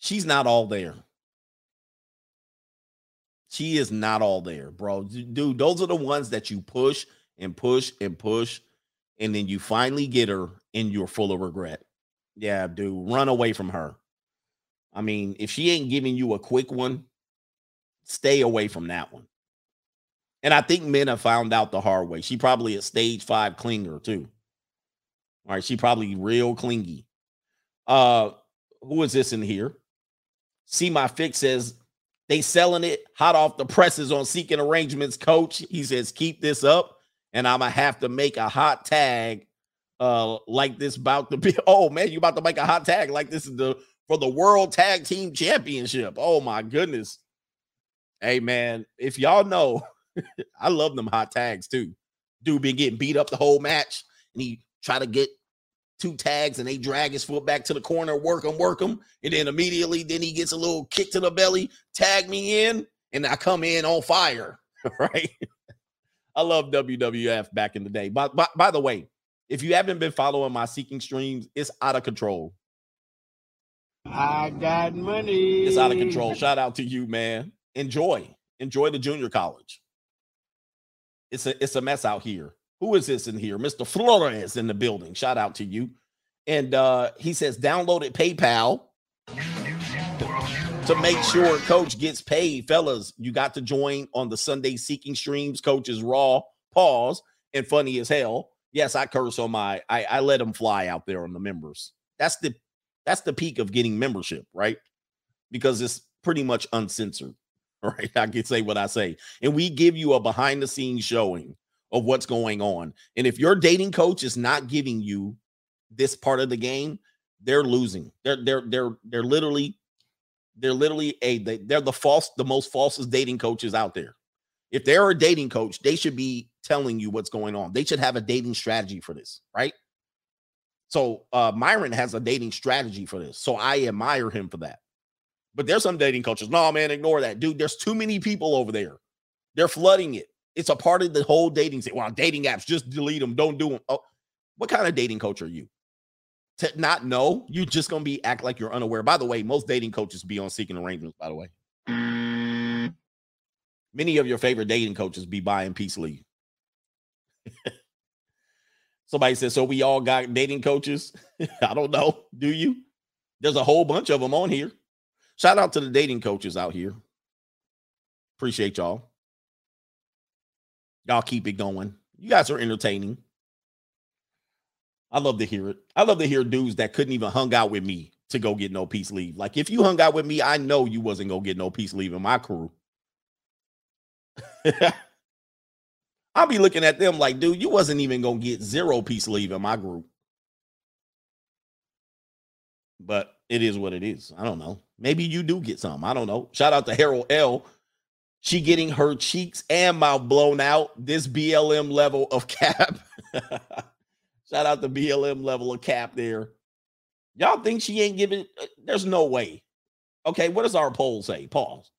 She's not all there. She is not all there, bro. Dude, those are the ones that you push and push and push, and then you finally get her and you're full of regret. Yeah, dude, run away from her. I mean, if she ain't giving you a quick one, stay away from that one. And I think men have found out the hard way. She probably a stage five clinger too. All right, she probably real clingy. Uh, who is this in here? See my fix says they selling it hot off the presses on seeking arrangements. Coach, he says keep this up, and I'm gonna have to make a hot tag, uh, like this about to be. Oh man, you about to make a hot tag like this is the for the World Tag Team Championship. Oh my goodness. Hey man, if y'all know, I love them hot tags too. Dude been getting beat up the whole match, and he try to get two tags, and they drag his foot back to the corner, work him, work him, and then immediately, then he gets a little kick to the belly, tag me in, and I come in on fire. Right? I love WWF back in the day. But by, by the way, if you haven't been following my seeking streams, it's out of control. I got money. It's out of control. Shout out to you, man. Enjoy. Enjoy the junior college. It's a it's a mess out here. Who is this in here? Mr. Flores in the building. Shout out to you. And uh he says downloaded PayPal to make sure coach gets paid. Fellas, you got to join on the Sunday seeking streams. Coach is raw, pause, and funny as hell. Yes, I curse on my I, I let them fly out there on the members. That's the that's the peak of getting membership, right? Because it's pretty much uncensored, right? I can say what I say. And we give you a behind the scenes showing of what's going on. And if your dating coach is not giving you this part of the game, they're losing. They're they're they're they're literally they're literally a they, they're the false the most falsest dating coaches out there. If they're a dating coach, they should be telling you what's going on. They should have a dating strategy for this, right? So uh Myron has a dating strategy for this. So I admire him for that. But there's some dating coaches. No, man, ignore that. Dude, there's too many people over there. They're flooding it. It's a part of the whole dating thing. Well, dating apps, just delete them. Don't do them. Oh, what kind of dating coach are you? To not know, you're just gonna be act like you're unaware. By the way, most dating coaches be on seeking arrangements, by the way. Mm. Many of your favorite dating coaches be buying peace leave. Somebody says, so we all got dating coaches. I don't know. Do you? There's a whole bunch of them on here. Shout out to the dating coaches out here. Appreciate y'all. Y'all keep it going. You guys are entertaining. I love to hear it. I love to hear dudes that couldn't even hung out with me to go get no peace leave. Like if you hung out with me, I know you wasn't gonna get no peace leave in my crew. I'll be looking at them like, dude, you wasn't even gonna get zero peace leave in my group. But it is what it is. I don't know. Maybe you do get some. I don't know. Shout out to Harold L. She getting her cheeks and mouth blown out. This BLM level of cap. Shout out the BLM level of cap there. Y'all think she ain't giving? uh, There's no way. Okay, what does our poll say? Pause.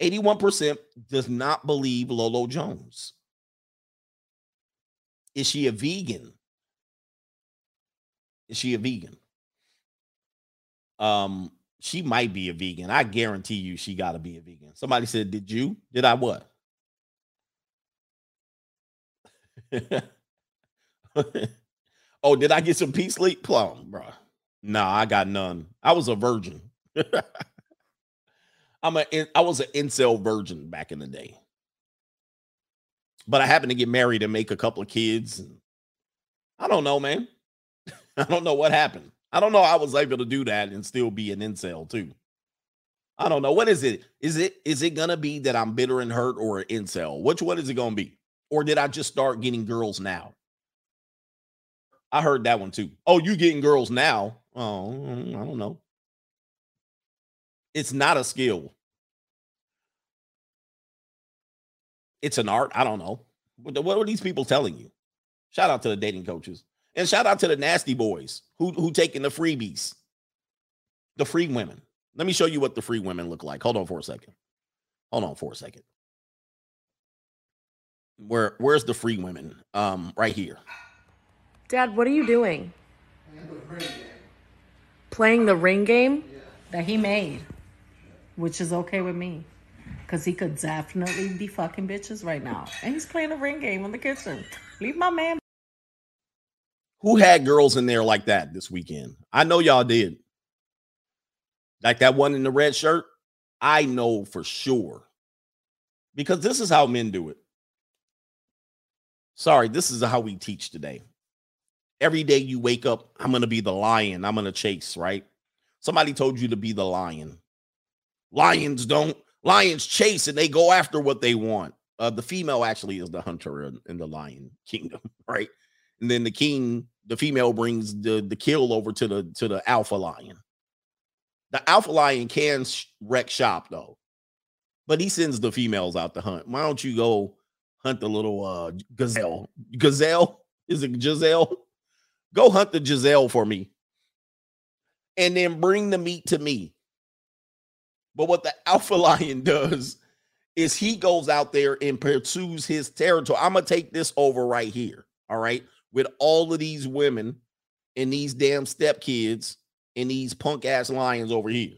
81% does not believe Lolo Jones. Is she a vegan? Is she a vegan? Um, she might be a vegan. I guarantee you she got to be a vegan. Somebody said, Did you? Did I what? oh, did I get some peace sleep? Plum, bro. Nah, I got none. I was a virgin. I'm a I was an incel virgin back in the day. But I happened to get married and make a couple of kids. I don't know, man. I don't know what happened. I don't know. I was able to do that and still be an incel too. I don't know. What is it? Is it is it gonna be that I'm bitter and hurt or an incel? Which one is it gonna be? Or did I just start getting girls now? I heard that one too. Oh, you getting girls now? Oh, mm, I don't know. It's not a skill. It's an art. I don't know. What, what are these people telling you? Shout out to the dating coaches. And shout out to the nasty boys who who taking the freebies. The free women. Let me show you what the free women look like. Hold on for a second. Hold on for a second. Where where's the free women? Um, right here. Dad, what are you doing? Playing the ring game? that he made, which is okay with me. Because he could definitely be fucking bitches right now. And he's playing a ring game in the kitchen. Leave my man. Who had girls in there like that this weekend? I know y'all did. Like that one in the red shirt. I know for sure. Because this is how men do it. Sorry, this is how we teach today. Every day you wake up, I'm going to be the lion. I'm going to chase, right? Somebody told you to be the lion. Lions don't, lions chase and they go after what they want. Uh, the female actually is the hunter in, in the lion kingdom, right? And then the king, the female brings the the kill over to the to the alpha lion. The alpha lion can wreck shop though, but he sends the females out to hunt. Why don't you go hunt the little uh gazelle? Gazelle is it Giselle? Go hunt the Giselle for me, and then bring the meat to me. But what the alpha lion does is he goes out there and pursues his territory. I'm gonna take this over right here. All right, with all of these women and these damn stepkids and these punk ass lions over here.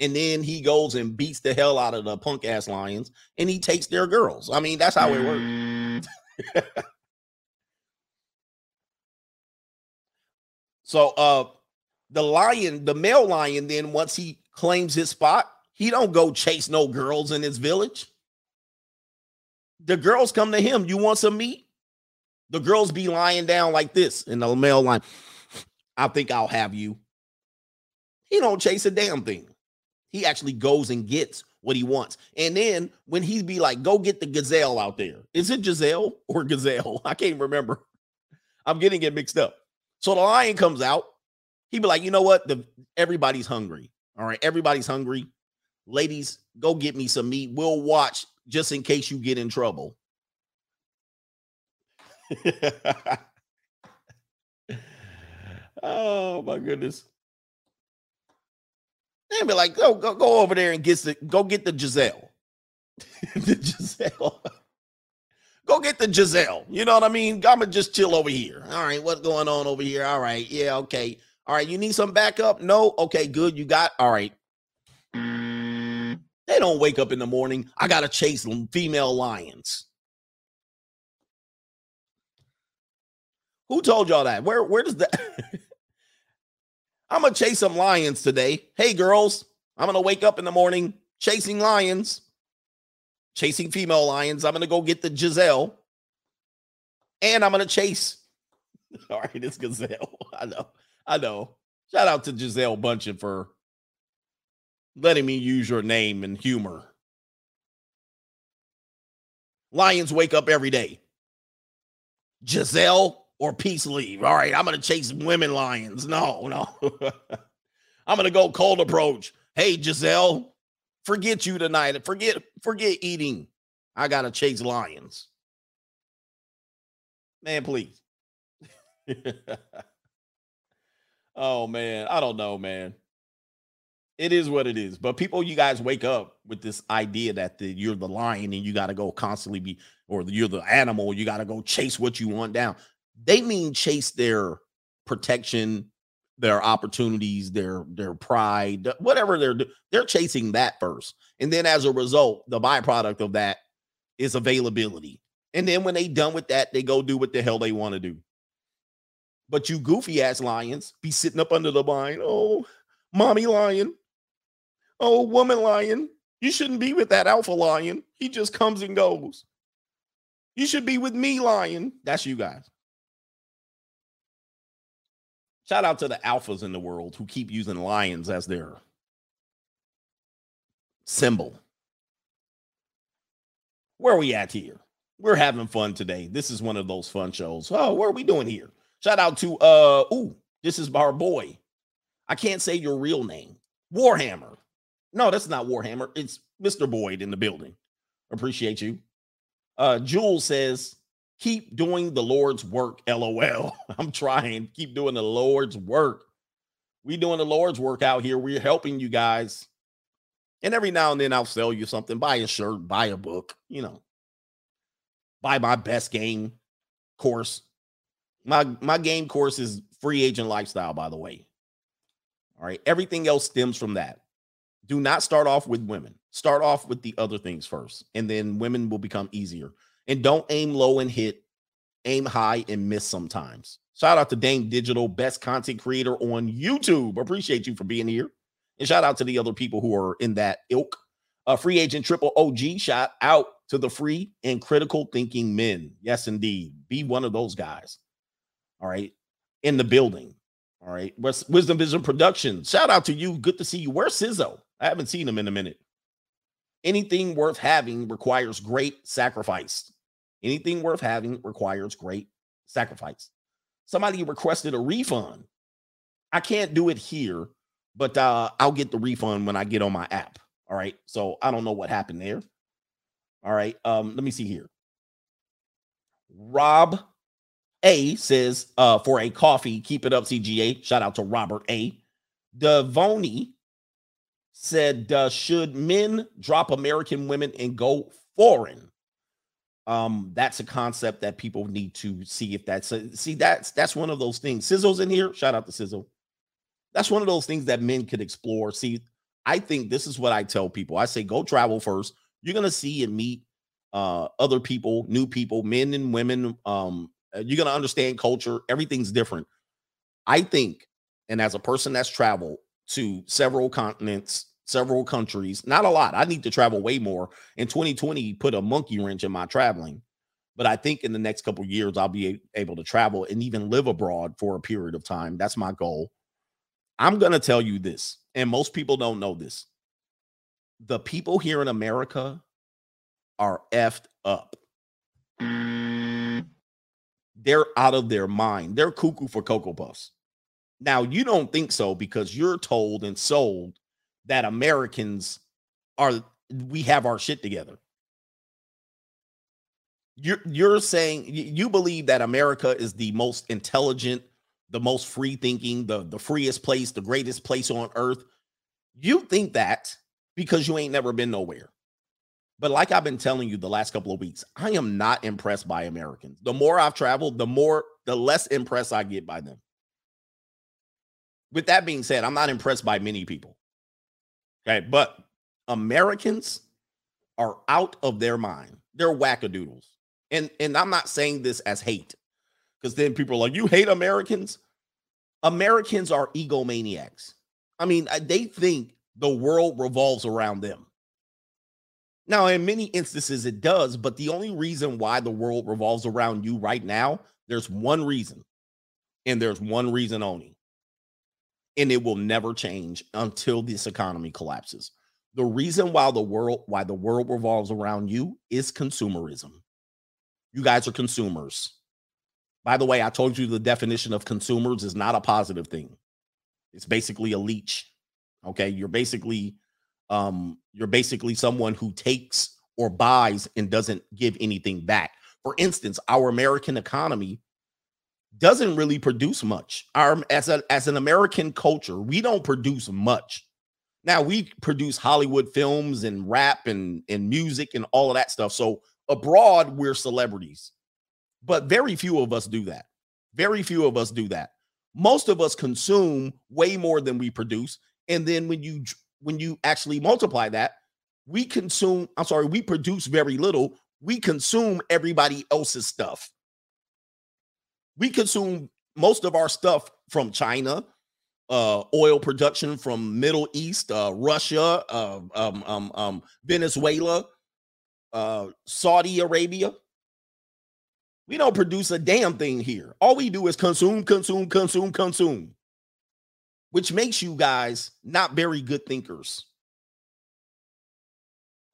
And then he goes and beats the hell out of the punk ass lions and he takes their girls. I mean, that's how it works. so uh the lion, the male lion, then once he claims his spot, he don't go chase no girls in his village. The girls come to him. You want some meat? The girls be lying down like this in the male line. I think I'll have you. He don't chase a damn thing. He actually goes and gets what he wants. And then when he'd be like, go get the gazelle out there. Is it Giselle or gazelle? I can't remember. I'm getting it mixed up. So the lion comes out. He'd be like, you know what? The everybody's hungry. All right, everybody's hungry. Ladies, go get me some meat. We'll watch just in case you get in trouble. oh my goodness. They'd be like, go, go, go over there and get the go get the Giselle. the Giselle. go get the Giselle. You know what I mean? I'ma just chill over here. All right, what's going on over here? All right, yeah, okay. All right, you need some backup? No, okay, good. You got all right. They don't wake up in the morning. I gotta chase female lions. Who told y'all that? Where where does that? I'm gonna chase some lions today. Hey girls, I'm gonna wake up in the morning chasing lions, chasing female lions. I'm gonna go get the Giselle, and I'm gonna chase. All right, it's Gazelle. I know, I know. Shout out to Gisele Bündchen for letting me use your name and humor. Lions wake up every day. Giselle or peace leave. All right, I'm gonna chase women lions. No, no. I'm gonna go cold approach. Hey, Giselle, forget you tonight. Forget, forget eating. I gotta chase lions. Man, please. oh man, I don't know, man. It is what it is. But people, you guys wake up with this idea that the, you're the lion and you got to go constantly be, or you're the animal, you got to go chase what you want down they mean chase their protection, their opportunities, their their pride, whatever they're they're chasing that first. And then as a result, the byproduct of that is availability. And then when they done with that, they go do what the hell they want to do. But you goofy ass lions be sitting up under the vine. Oh, mommy lion. Oh, woman lion. You shouldn't be with that alpha lion. He just comes and goes. You should be with me, lion. That's you guys. Shout out to the alphas in the world who keep using lions as their symbol. Where are we at here? We're having fun today. This is one of those fun shows. Oh, what are we doing here? Shout out to uh ooh, this is our boy. I can't say your real name. Warhammer. No, that's not Warhammer. It's Mr. Boyd in the building. Appreciate you. Uh Jules says keep doing the Lord's work. LOL. I'm trying. Keep doing the Lord's work. We doing the Lord's work out here. We're helping you guys. And every now and then I'll sell you something. Buy a shirt, buy a book, you know. Buy my best game course. My my game course is free agent lifestyle, by the way. All right. Everything else stems from that. Do not start off with women. Start off with the other things first, and then women will become easier. And don't aim low and hit, aim high and miss sometimes. Shout out to Dame Digital, best content creator on YouTube. Appreciate you for being here. And shout out to the other people who are in that ilk. Uh, free agent triple OG, shout out to the free and critical thinking men. Yes, indeed. Be one of those guys. All right. In the building. All right. Wisdom Vision Production. Shout out to you. Good to see you. Where's Sizzo? I haven't seen him in a minute. Anything worth having requires great sacrifice. Anything worth having requires great sacrifice. Somebody requested a refund. I can't do it here, but uh, I'll get the refund when I get on my app. All right. So I don't know what happened there. All right. Um, let me see here. Rob A says, uh, for a coffee, keep it up, CGA. Shout out to Robert A. Devoni said, uh, should men drop American women and go foreign? Um that's a concept that people need to see if that's a, see that's that's one of those things sizzles in here shout out to sizzle that's one of those things that men could explore see i think this is what i tell people i say go travel first you're to see and meet uh, other people, new people, men and women. Um, uh, you're gonna understand culture. Everything's different. I think, and as a person that's traveled to several continents, several countries, not a lot. I need to travel way more. In 2020, put a monkey wrench in my traveling. But I think in the next couple years, I'll be able to travel and even live abroad for a period of time. That's my goal. I'm going to tell you this, and most people don't know this. The people here in America are effed up. They're out of their mind. They're cuckoo for Cocoa Puffs. Now, you don't think so because you're told and sold that Americans are, we have our shit together. You're, you're saying you believe that America is the most intelligent, the most free thinking, the, the freest place, the greatest place on earth. You think that because you ain't never been nowhere. But like I've been telling you the last couple of weeks, I am not impressed by Americans. The more I've traveled, the more the less impressed I get by them. With that being said, I'm not impressed by many people. Okay, but Americans are out of their mind. They're wackadoodles. And and I'm not saying this as hate because then people are like, you hate Americans. Americans are egomaniacs. I mean, they think the world revolves around them. Now, in many instances, it does, but the only reason why the world revolves around you right now, there's one reason, and there's one reason only. And it will never change until this economy collapses. The reason why the world why the world revolves around you is consumerism. You guys are consumers. By the way, I told you the definition of consumers is not a positive thing. It's basically a leech. Okay, you're basically um you're basically someone who takes or buys and doesn't give anything back. For instance, our American economy doesn't really produce much. Our as a as an American culture, we don't produce much. Now we produce Hollywood films and rap and and music and all of that stuff. So abroad we're celebrities. But very few of us do that. Very few of us do that. Most of us consume way more than we produce and then when you when you actually multiply that, we consume I'm sorry, we produce very little. We consume everybody else's stuff. We consume most of our stuff from China, uh, oil production from Middle East, uh, Russia, uh, um, um, um, Venezuela, uh, Saudi Arabia. We don't produce a damn thing here. All we do is consume, consume, consume, consume, which makes you guys not very good thinkers.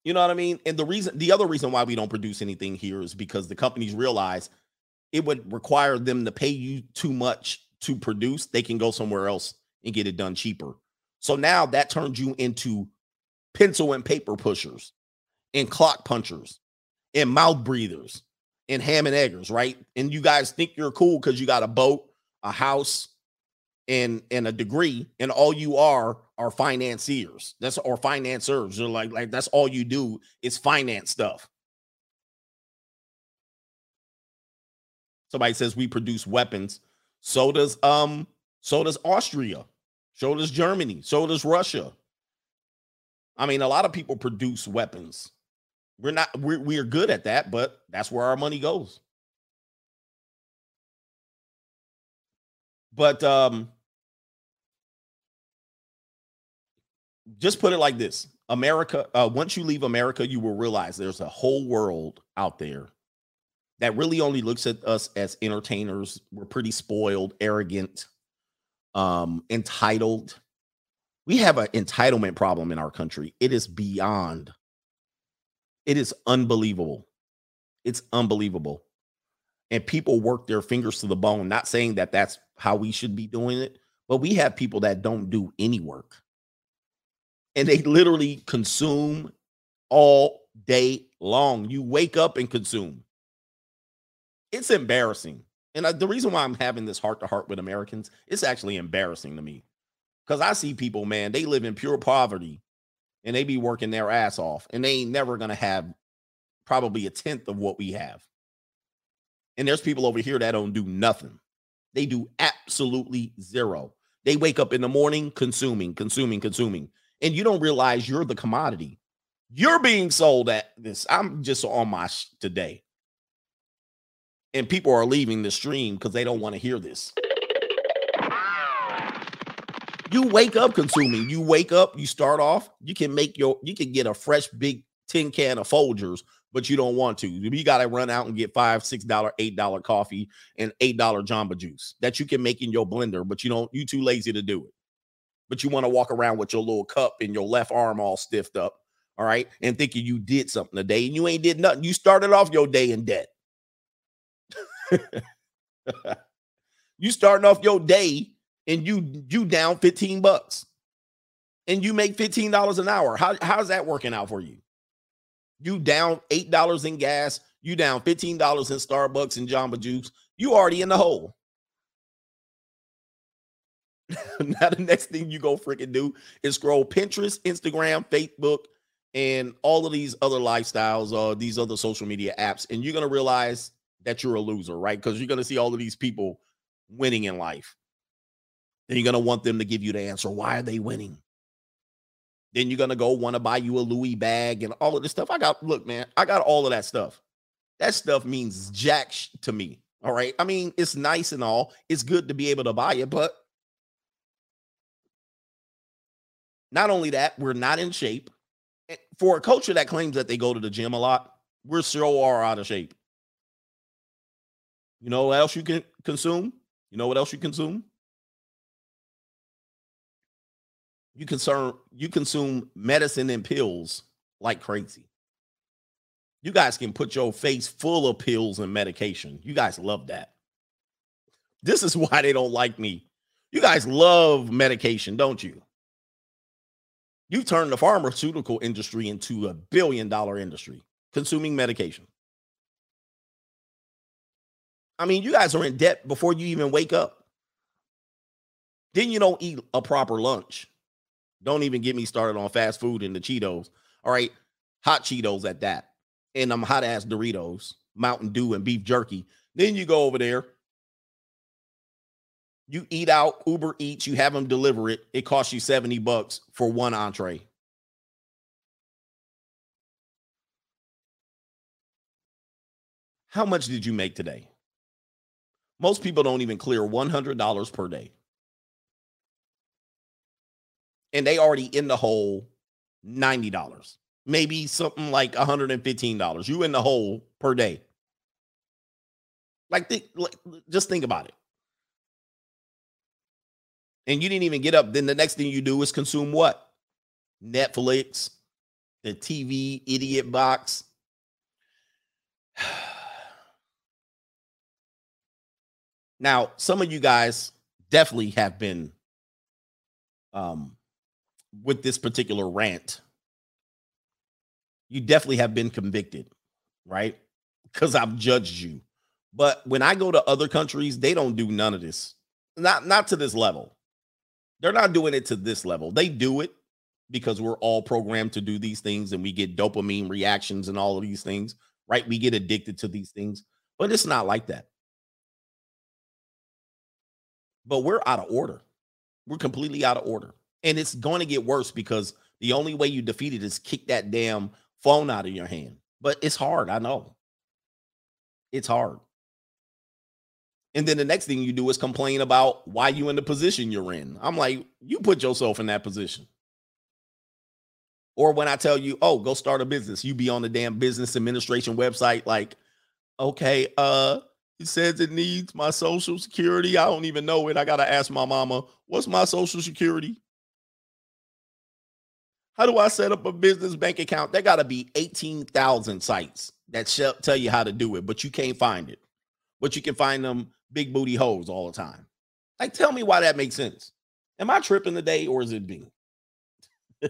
You know what I mean? And the reason, the other reason why we don't produce anything here is because the companies realize it would require them to pay you too much to produce. They can go somewhere else and get it done cheaper. So now that turns you into pencil and paper pushers and clock punchers and mouth breathers and ham and eggers, right? And you guys think you're cool because you got a boat, a house, and and a degree, and all you are are financiers. That's or financiers. You're like like that's all you do is finance stuff. Somebody says we produce weapons. So does um so does Austria. So does Germany. So does Russia. I mean, a lot of people produce weapons. We're not we're we're good at that, but that's where our money goes. But um just put it like this. America, uh, once you leave America, you will realize there's a whole world out there that really only looks at us as entertainers. We're pretty spoiled, arrogant, um, entitled. We have an entitlement problem in our country. It is beyond. It is unbelievable. It's unbelievable. And people work their fingers to the bone, not saying that that's how we should be doing it, but we have people that don't do any work. And they literally consume all day long. You wake up and consume. It's embarrassing. And uh, the reason why I'm having this heart to heart with Americans, it's actually embarrassing to me. Because I see people, man, they live in pure poverty and they be working their ass off and they ain't never going to have probably a tenth of what we have. And there's people over here that don't do nothing. They do absolutely zero. They wake up in the morning consuming, consuming, consuming. And you don't realize you're the commodity. You're being sold at this. I'm just on my sh- today. And people are leaving the stream because they don't want to hear this. You wake up consuming. You wake up, you start off, you can make your, you can get a fresh big tin can of Folgers, but you don't want to. You got to run out and get five, six dollar, eight dollar coffee and eight dollar Jamba Juice that you can make in your blender, but you don't, you too lazy to do it. But you want to walk around with your little cup and your left arm all stiffed up, all right, and thinking you did something today and you ain't did nothing. You started off your day in debt. you starting off your day and you you down 15 bucks and you make $15 an hour. How, how's that working out for you? You down $8 in gas, you down $15 in Starbucks and Jamba Juice. You already in the hole. now the next thing you go freaking do is scroll Pinterest, Instagram, Facebook, and all of these other lifestyles, uh, these other social media apps, and you're gonna realize that you're a loser, right? Because you're gonna see all of these people winning in life. Then you're gonna want them to give you the answer. Why are they winning? Then you're gonna go want to buy you a Louis bag and all of this stuff. I got look, man, I got all of that stuff. That stuff means jack sh- to me. All right. I mean, it's nice and all. It's good to be able to buy it, but not only that, we're not in shape. For a culture that claims that they go to the gym a lot, we're so are out of shape. You know what else you can consume? You know what else you consume? You concern you consume medicine and pills like crazy. You guys can put your face full of pills and medication. You guys love that. This is why they don't like me. You guys love medication, don't you? You turned the pharmaceutical industry into a billion dollar industry, consuming medication. I mean, you guys are in debt before you even wake up. Then you don't eat a proper lunch. Don't even get me started on fast food and the Cheetos. All right, hot Cheetos at that. And I'm hot ass Doritos, Mountain Dew, and beef jerky. Then you go over there. You eat out, Uber Eats, you have them deliver it. It costs you 70 bucks for one entree. How much did you make today? Most people don't even clear $100 per day. And they already in the hole $90. Maybe something like $115. You in the hole per day. Like, think, like just think about it. And you didn't even get up. Then the next thing you do is consume what? Netflix, the TV idiot box. Now, some of you guys definitely have been um with this particular rant. You definitely have been convicted, right? Because I've judged you. But when I go to other countries, they don't do none of this. Not not to this level. They're not doing it to this level. They do it because we're all programmed to do these things and we get dopamine reactions and all of these things, right? We get addicted to these things, but it's not like that but we're out of order. We're completely out of order. And it's going to get worse because the only way you defeat it is kick that damn phone out of your hand. But it's hard, I know. It's hard. And then the next thing you do is complain about why you in the position you're in. I'm like, you put yourself in that position. Or when I tell you, oh, go start a business, you be on the damn business administration website, like, okay, uh, it says it needs my social security. I don't even know it. I got to ask my mama, what's my social security? How do I set up a business bank account? There got to be 18,000 sites that tell you how to do it, but you can't find it. But you can find them big booty hoes all the time. Like, tell me why that makes sense. Am I tripping today or is it me?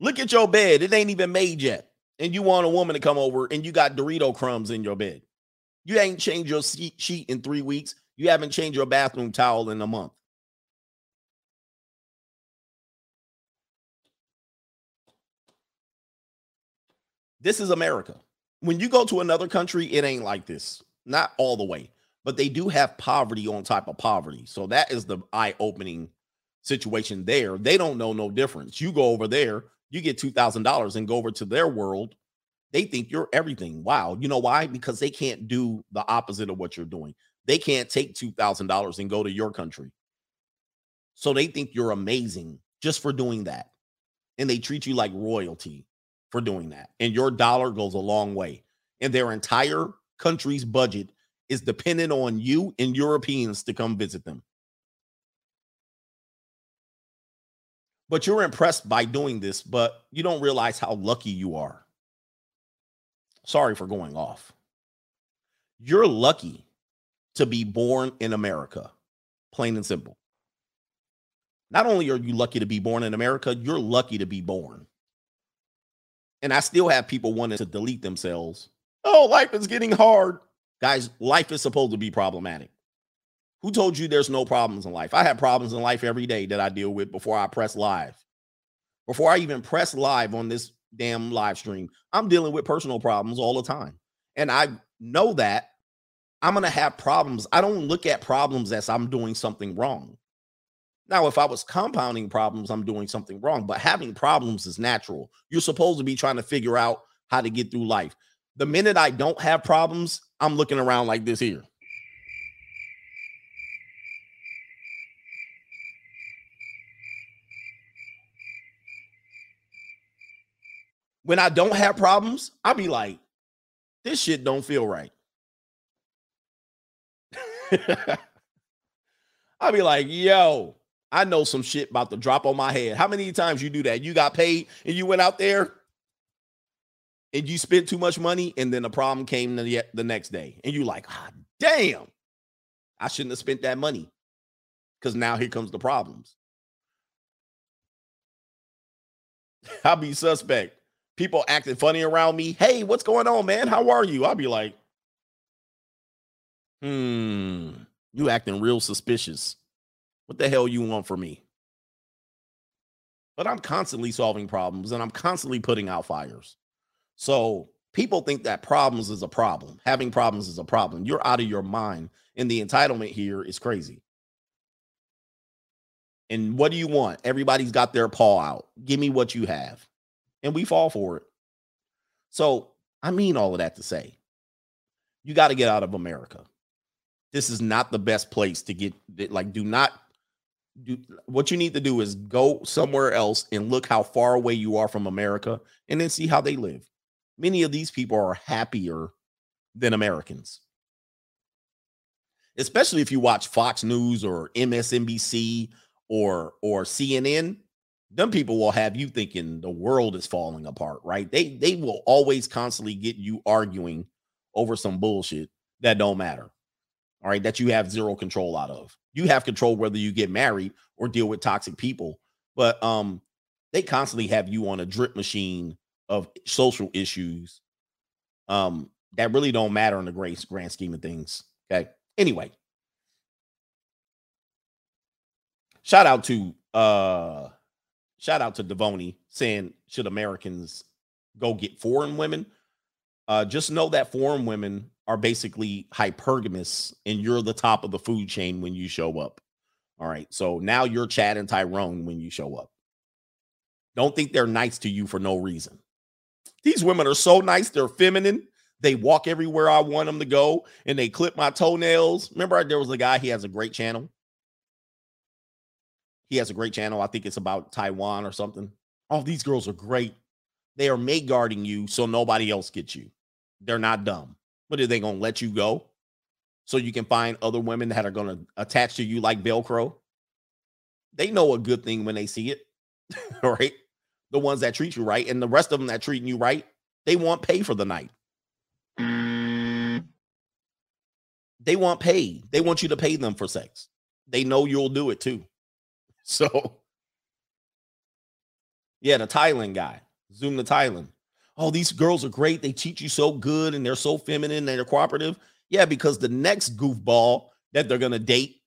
Look at your bed. It ain't even made yet. And you want a woman to come over and you got Dorito crumbs in your bed. You ain't changed your sheet in three weeks. You haven't changed your bathroom towel in a month. This is America. When you go to another country, it ain't like this. Not all the way, but they do have poverty on top of poverty. So that is the eye opening situation there. They don't know no difference. You go over there, You get $2,000 and go over to their world. They think you're everything. Wow. You know why? Because they can't do the opposite of what you're doing. They can't take $2,000 and go to your country. So they think you're amazing just for doing that. And they treat you like royalty for doing that. And your dollar goes a long way. And their entire country's budget is dependent on you and Europeans to come visit them. But you're impressed by doing this, but you don't realize how lucky you are. Sorry for going off. You're lucky to be born in America, plain and simple. Not only are you lucky to be born in America, you're lucky to be born. And I still have people wanting to delete themselves. Oh, life is getting hard. Guys, life is supposed to be problematic. Who told you there's no problems in life? I have problems in life every day that I deal with before I press live. Before I even press live on this damn live stream, I'm dealing with personal problems all the time. And I know that I'm going to have problems. I don't look at problems as I'm doing something wrong. Now, if I was compounding problems, I'm doing something wrong, but having problems is natural. You're supposed to be trying to figure out how to get through life. The minute I don't have problems, I'm looking around like this here. When I don't have problems, I'll be like, this shit don't feel right. I'll be like, yo, I know some shit about to drop on my head. How many times you do that? You got paid and you went out there and you spent too much money, and then the problem came the, the next day, and you like, ah, damn, I shouldn't have spent that money because now here comes the problems. I'll be suspect. People acting funny around me. Hey, what's going on, man? How are you? I'll be like, hmm, you acting real suspicious. What the hell you want from me? But I'm constantly solving problems and I'm constantly putting out fires. So people think that problems is a problem. Having problems is a problem. You're out of your mind. And the entitlement here is crazy. And what do you want? Everybody's got their paw out. Give me what you have. And we fall for it. So I mean all of that to say, you got to get out of America. This is not the best place to get like do not do what you need to do is go somewhere else and look how far away you are from America and then see how they live. Many of these people are happier than Americans. Especially if you watch Fox News or MSNBC or or CNN, them people will have you thinking the world is falling apart, right? They they will always constantly get you arguing over some bullshit that don't matter. All right, that you have zero control out of you have control whether you get married or deal with toxic people. But um, they constantly have you on a drip machine of social issues um that really don't matter in the great grand scheme of things. Okay. Anyway. Shout out to uh shout out to Devoni saying should Americans go get foreign women? Uh just know that foreign women are basically hypergamous and you're the top of the food chain when you show up. All right. So now you're Chad and Tyrone when you show up. Don't think they're nice to you for no reason. These women are so nice. They're feminine. They walk everywhere I want them to go and they clip my toenails. Remember, there was a guy, he has a great channel. He has a great channel. I think it's about Taiwan or something. Oh, these girls are great. They are mate guarding you so nobody else gets you. They're not dumb. But are they going to let you go so you can find other women that are going to attach to you like Velcro? They know a good thing when they see it, right? The ones that treat you right, and the rest of them that treating you right, they want pay for the night. They want pay. They want you to pay them for sex. They know you'll do it too. So, yeah, the Thailand guy, Zoom to Thailand oh, these girls are great. They teach you so good and they're so feminine and they're cooperative. Yeah, because the next goofball that they're going to date,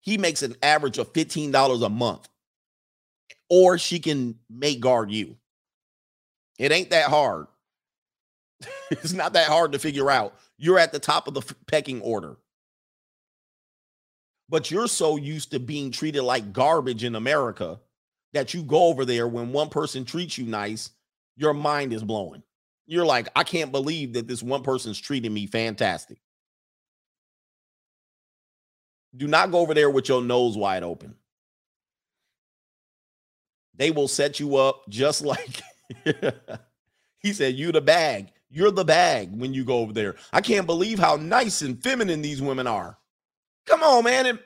he makes an average of $15 a month. Or she can make guard you. It ain't that hard. it's not that hard to figure out. You're at the top of the pecking order. But you're so used to being treated like garbage in America that you go over there when one person treats you nice, your mind is blowing. You're like, I can't believe that this one person's treating me fantastic. Do not go over there with your nose wide open. They will set you up just like he said, You the bag. You're the bag when you go over there. I can't believe how nice and feminine these women are. Come on, man. It,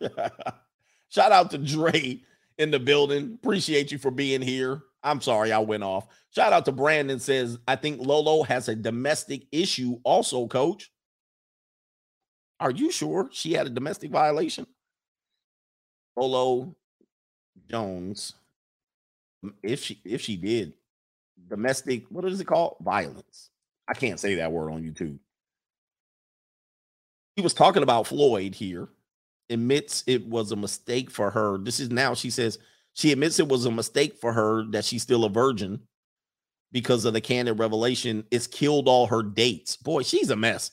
Shout out to Dre in the building. Appreciate you for being here. I'm sorry I went off. Shout out to Brandon says, I think Lolo has a domestic issue also, coach. Are you sure she had a domestic violation? Lolo Jones, if she if she did, domestic, what is it called? Violence. I can't say that word on YouTube. He was talking about Floyd here admits it was a mistake for her. This is now she says she admits it was a mistake for her that she's still a virgin because of the candid revelation. It's killed all her dates. Boy, she's a mess.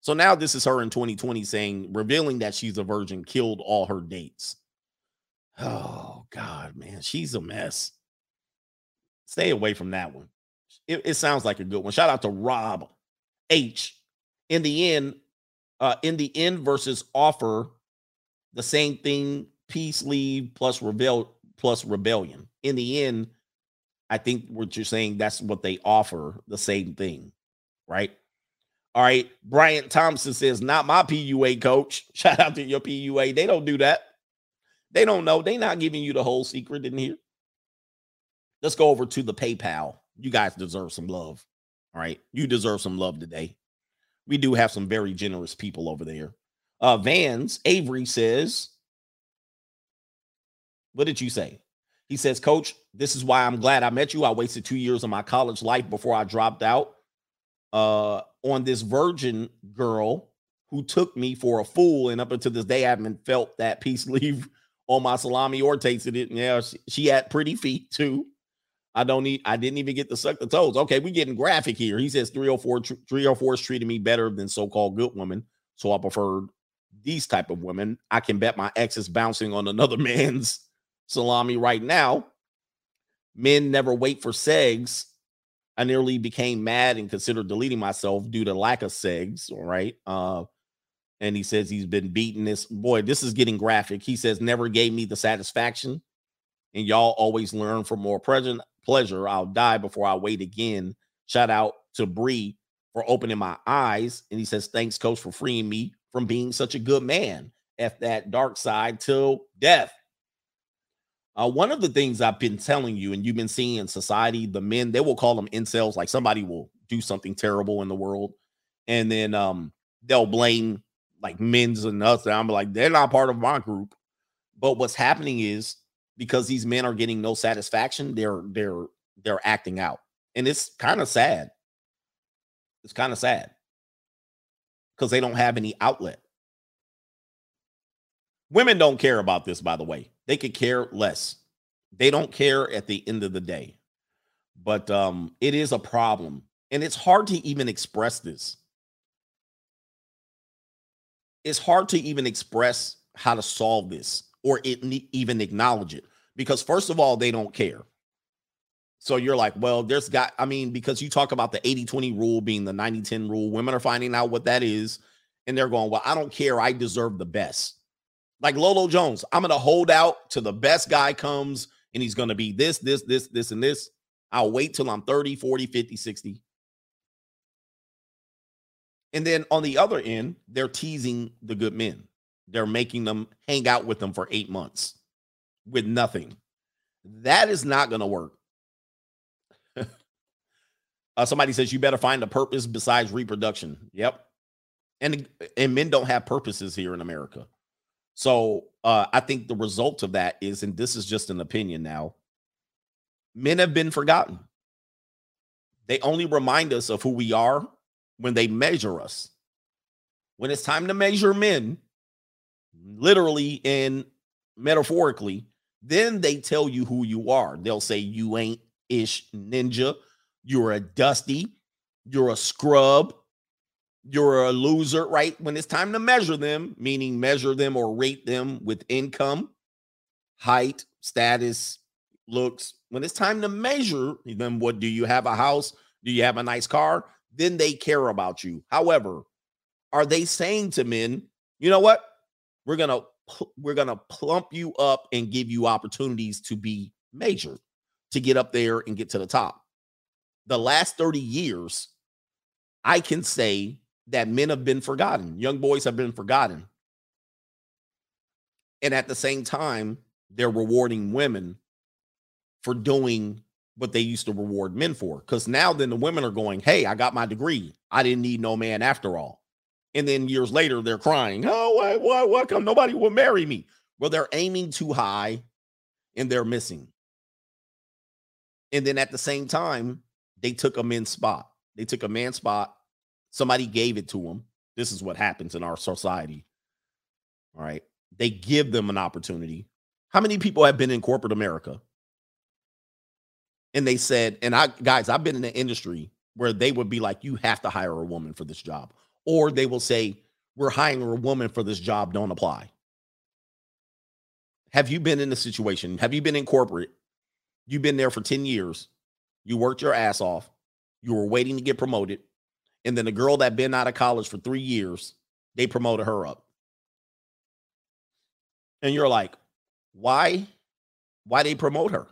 So now this is her in 2020 saying, revealing that she's a virgin, killed all her dates. Oh God, man, she's a mess. Stay away from that one. It, it sounds like a good one. Shout out to Rob H. In the end, uh, in the end versus offer the same thing peace leave plus rebel plus rebellion. In the end i think what you're saying that's what they offer the same thing right? All right bryant thompson says not my pua coach. Shout out to your pua they don't do that. They don't know. They're not giving you the whole secret in here. Let's go over to the paypal. You guys deserve some love all right? You deserve some love today we do have some very generous people over there uh, Vans Avery says, What did you say? He says, Coach, this is why I'm glad I met you. I wasted two years of my college life before I dropped out uh, on this virgin girl who took me for a fool. And up until this day, I haven't felt that peace leave on my salami or tasted it. Yeah, she, she had pretty feet too. I don't need, I didn't even get to suck the toes. Okay, we getting graphic here. He says 304, 304 is treating me better than so-called good woman. So I preferred these type of women, I can bet my ex is bouncing on another man's salami right now. Men never wait for segs. I nearly became mad and considered deleting myself due to lack of segs. All right. Uh, and he says he's been beaten. This boy, this is getting graphic. He says never gave me the satisfaction. And y'all always learn for more present pleasure. I'll die before I wait again. Shout out to Bree for opening my eyes. And he says, Thanks, coach, for freeing me from being such a good man at that dark side till death. Uh, one of the things I've been telling you, and you've been seeing in society, the men they will call them incels. Like somebody will do something terrible in the world, and then um they'll blame like men's and us. And I'm like, they're not part of my group. But what's happening is because these men are getting no satisfaction, they're they're they're acting out, and it's kind of sad. It's kind of sad because they don't have any outlet. Women don't care about this, by the way. They could care less. They don't care at the end of the day. But um, it is a problem. And it's hard to even express this. It's hard to even express how to solve this or it, even acknowledge it. Because, first of all, they don't care. So you're like, well, there's got, I mean, because you talk about the 80 20 rule being the 90 10 rule, women are finding out what that is. And they're going, well, I don't care. I deserve the best. Like Lolo Jones, I'm going to hold out till the best guy comes and he's going to be this, this, this, this, and this. I'll wait till I'm 30, 40, 50, 60. And then on the other end, they're teasing the good men. They're making them hang out with them for eight months with nothing. That is not going to work. Uh, somebody says you better find a purpose besides reproduction. Yep. And and men don't have purposes here in America. So uh, I think the result of that is, and this is just an opinion now, men have been forgotten. They only remind us of who we are when they measure us. When it's time to measure men, literally and metaphorically, then they tell you who you are. They'll say you ain't ish ninja you're a dusty. You're a scrub. you're a loser, right? When it's time to measure them, meaning measure them or rate them with income, height, status, looks. When it's time to measure them, what do you have a house? Do you have a nice car? Then they care about you. However, are they saying to men, you know what? We're gonna we're gonna plump you up and give you opportunities to be major, to get up there and get to the top. The last 30 years, I can say that men have been forgotten. Young boys have been forgotten. And at the same time, they're rewarding women for doing what they used to reward men for. Because now then the women are going, Hey, I got my degree. I didn't need no man after all. And then years later, they're crying, Oh, why, why, why come nobody will marry me? Well, they're aiming too high and they're missing. And then at the same time, they took a men's spot. They took a man's spot. Somebody gave it to them. This is what happens in our society. All right. They give them an opportunity. How many people have been in corporate America? And they said, and I, guys, I've been in the industry where they would be like, you have to hire a woman for this job. Or they will say, we're hiring a woman for this job, don't apply. Have you been in a situation? Have you been in corporate? You've been there for 10 years. You worked your ass off. You were waiting to get promoted. And then the girl that been out of college for three years, they promoted her up. And you're like, why? Why they promote her?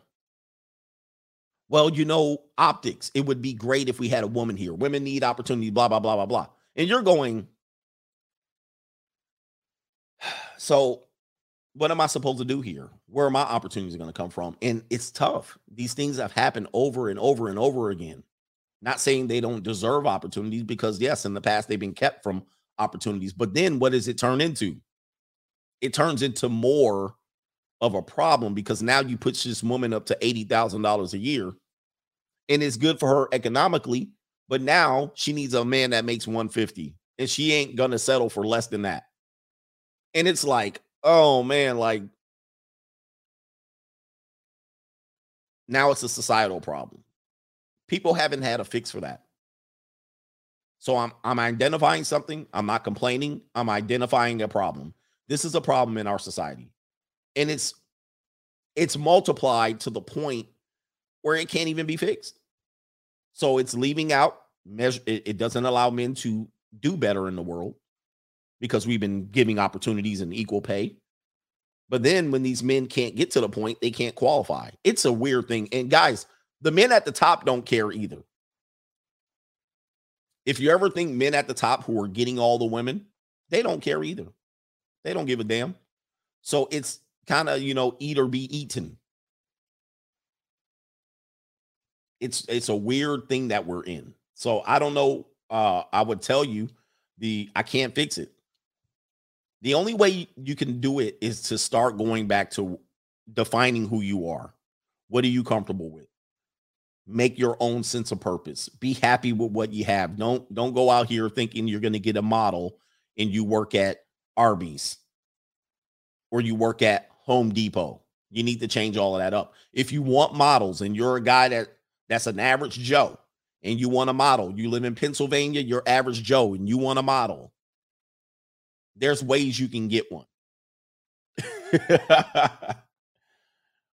Well, you know, optics. It would be great if we had a woman here. Women need opportunity, blah, blah, blah, blah, blah. And you're going, so what am I supposed to do here? Where are my opportunities going to come from? And it's tough. These things have happened over and over and over again. Not saying they don't deserve opportunities because, yes, in the past they've been kept from opportunities. But then what does it turn into? It turns into more of a problem because now you put this woman up to $80,000 a year and it's good for her economically. But now she needs a man that makes 150 and she ain't to settle for less than that. And it's like, oh man, like now it's a societal problem. People haven't had a fix for that. So I'm I'm identifying something, I'm not complaining, I'm identifying a problem. This is a problem in our society. And it's it's multiplied to the point where it can't even be fixed. So it's leaving out measure it, it doesn't allow men to do better in the world because we've been giving opportunities and equal pay. But then when these men can't get to the point, they can't qualify. It's a weird thing. And guys, the men at the top don't care either. If you ever think men at the top who are getting all the women, they don't care either. They don't give a damn. So it's kind of, you know, eat or be eaten. It's it's a weird thing that we're in. So I don't know. Uh, I would tell you the I can't fix it. The only way you can do it is to start going back to defining who you are. What are you comfortable with? Make your own sense of purpose. Be happy with what you have. Don't don't go out here thinking you're going to get a model and you work at Arby's or you work at Home Depot. You need to change all of that up. If you want models and you're a guy that that's an average Joe and you want a model, you live in Pennsylvania, you're average Joe and you want a model there's ways you can get one.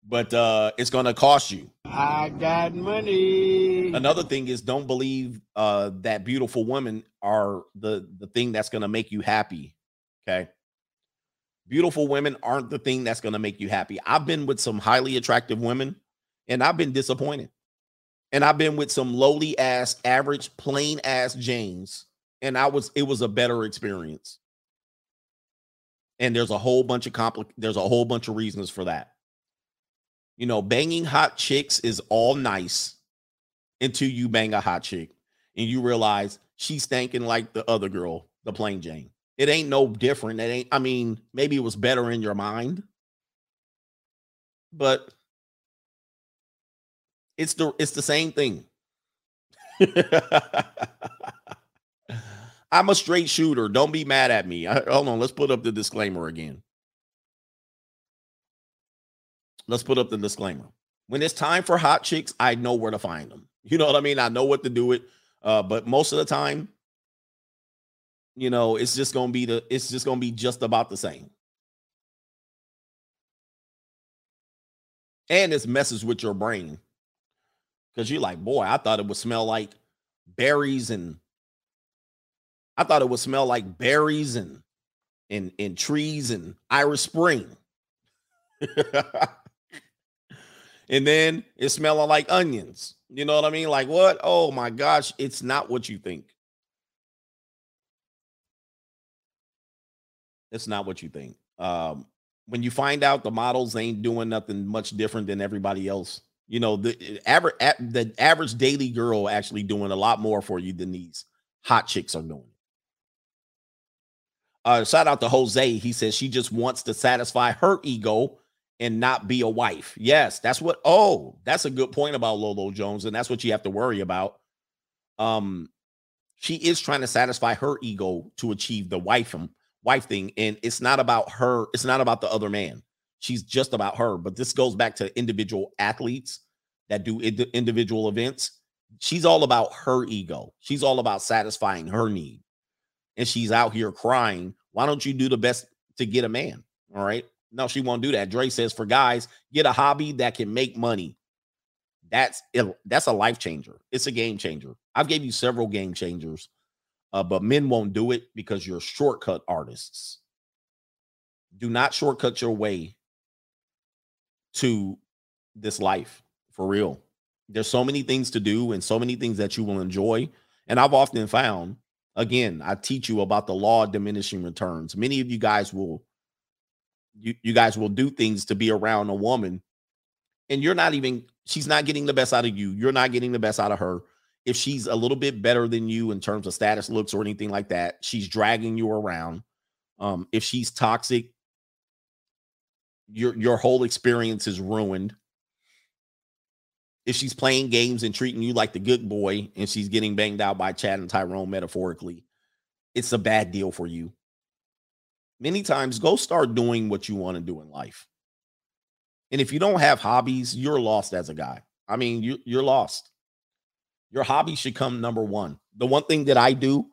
but uh it's going to cost you. I got money. Another thing is don't believe uh that beautiful women are the the thing that's going to make you happy. Okay? Beautiful women aren't the thing that's going to make you happy. I've been with some highly attractive women and I've been disappointed. And I've been with some lowly ass, average, plain ass James and I was it was a better experience. And there's a whole bunch of compli- there's a whole bunch of reasons for that. You know banging hot chicks is all nice until you bang a hot chick and you realize she's thinking like the other girl the plain jane. It ain't no different. It ain't i mean maybe it was better in your mind but it's the it's the same thing I'm a straight shooter. Don't be mad at me. I, hold on. Let's put up the disclaimer again. Let's put up the disclaimer. When it's time for hot chicks, I know where to find them. You know what I mean? I know what to do it. Uh, but most of the time, you know, it's just gonna be the it's just gonna be just about the same. And this messes with your brain. Because you're like, boy, I thought it would smell like berries and I thought it would smell like berries and and and trees and Irish Spring. and then it's smelling like onions. You know what I mean? Like what? Oh my gosh, it's not what you think. It's not what you think. Um, when you find out the models ain't doing nothing much different than everybody else, you know the average the average daily girl actually doing a lot more for you than these hot chicks are doing. Uh, shout out to Jose. He says she just wants to satisfy her ego and not be a wife. Yes, that's what. Oh, that's a good point about Lolo Jones, and that's what you have to worry about. Um, she is trying to satisfy her ego to achieve the wife um, wife thing, and it's not about her. It's not about the other man. She's just about her. But this goes back to individual athletes that do individual events. She's all about her ego. She's all about satisfying her need, and she's out here crying. Why don't you do the best to get a man? All right. No, she won't do that. Dre says for guys, get a hobby that can make money. That's that's a life changer. It's a game changer. I've gave you several game changers, uh, but men won't do it because you're shortcut artists. Do not shortcut your way to this life for real. There's so many things to do and so many things that you will enjoy. And I've often found, again, I teach you about the law of diminishing returns. Many of you guys will you, you guys will do things to be around a woman and you're not even she's not getting the best out of you you're not getting the best out of her if she's a little bit better than you in terms of status looks or anything like that she's dragging you around um if she's toxic your your whole experience is ruined if she's playing games and treating you like the good boy and she's getting banged out by Chad and Tyrone metaphorically it's a bad deal for you many times go start doing what you want to do in life. And if you don't have hobbies, you're lost as a guy. I mean, you, you're lost. Your hobby should come number one. The one thing that I do,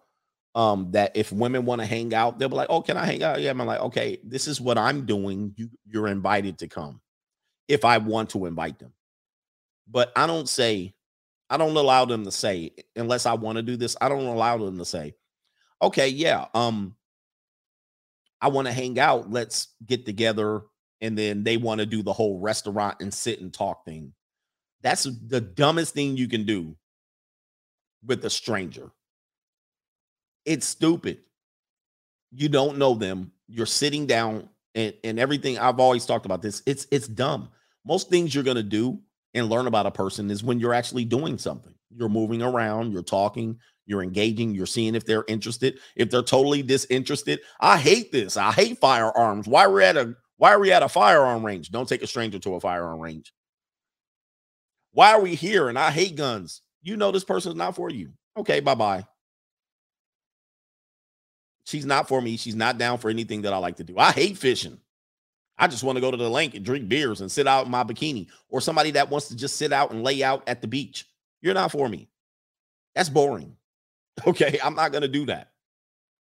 um, that if women want to hang out, they'll be like, "Oh, can I hang out?" Yeah, I'm like, "Okay, this is what I'm doing. You, you're invited to come, if I want to invite them." But I don't say, I don't allow them to say unless I want to do this. I don't allow them to say, "Okay, yeah, um, I want to hang out. Let's get together. And then they want to do the whole restaurant and sit and talk thing. That's the dumbest thing you can do with a stranger. It's stupid. You don't know them. You're sitting down and, and everything. I've always talked about this. It's it's dumb. Most things you're gonna do and learn about a person is when you're actually doing something. You're moving around, you're talking, you're engaging, you're seeing if they're interested. If they're totally disinterested, I hate this. I hate firearms. Why we're we at a why are we at a firearm range? Don't take a stranger to a firearm range. Why are we here? And I hate guns. You know this person's not for you. Okay, bye-bye. She's not for me. She's not down for anything that I like to do. I hate fishing. I just want to go to the lake and drink beers and sit out in my bikini, or somebody that wants to just sit out and lay out at the beach. You're not for me. That's boring. Okay, I'm not gonna do that.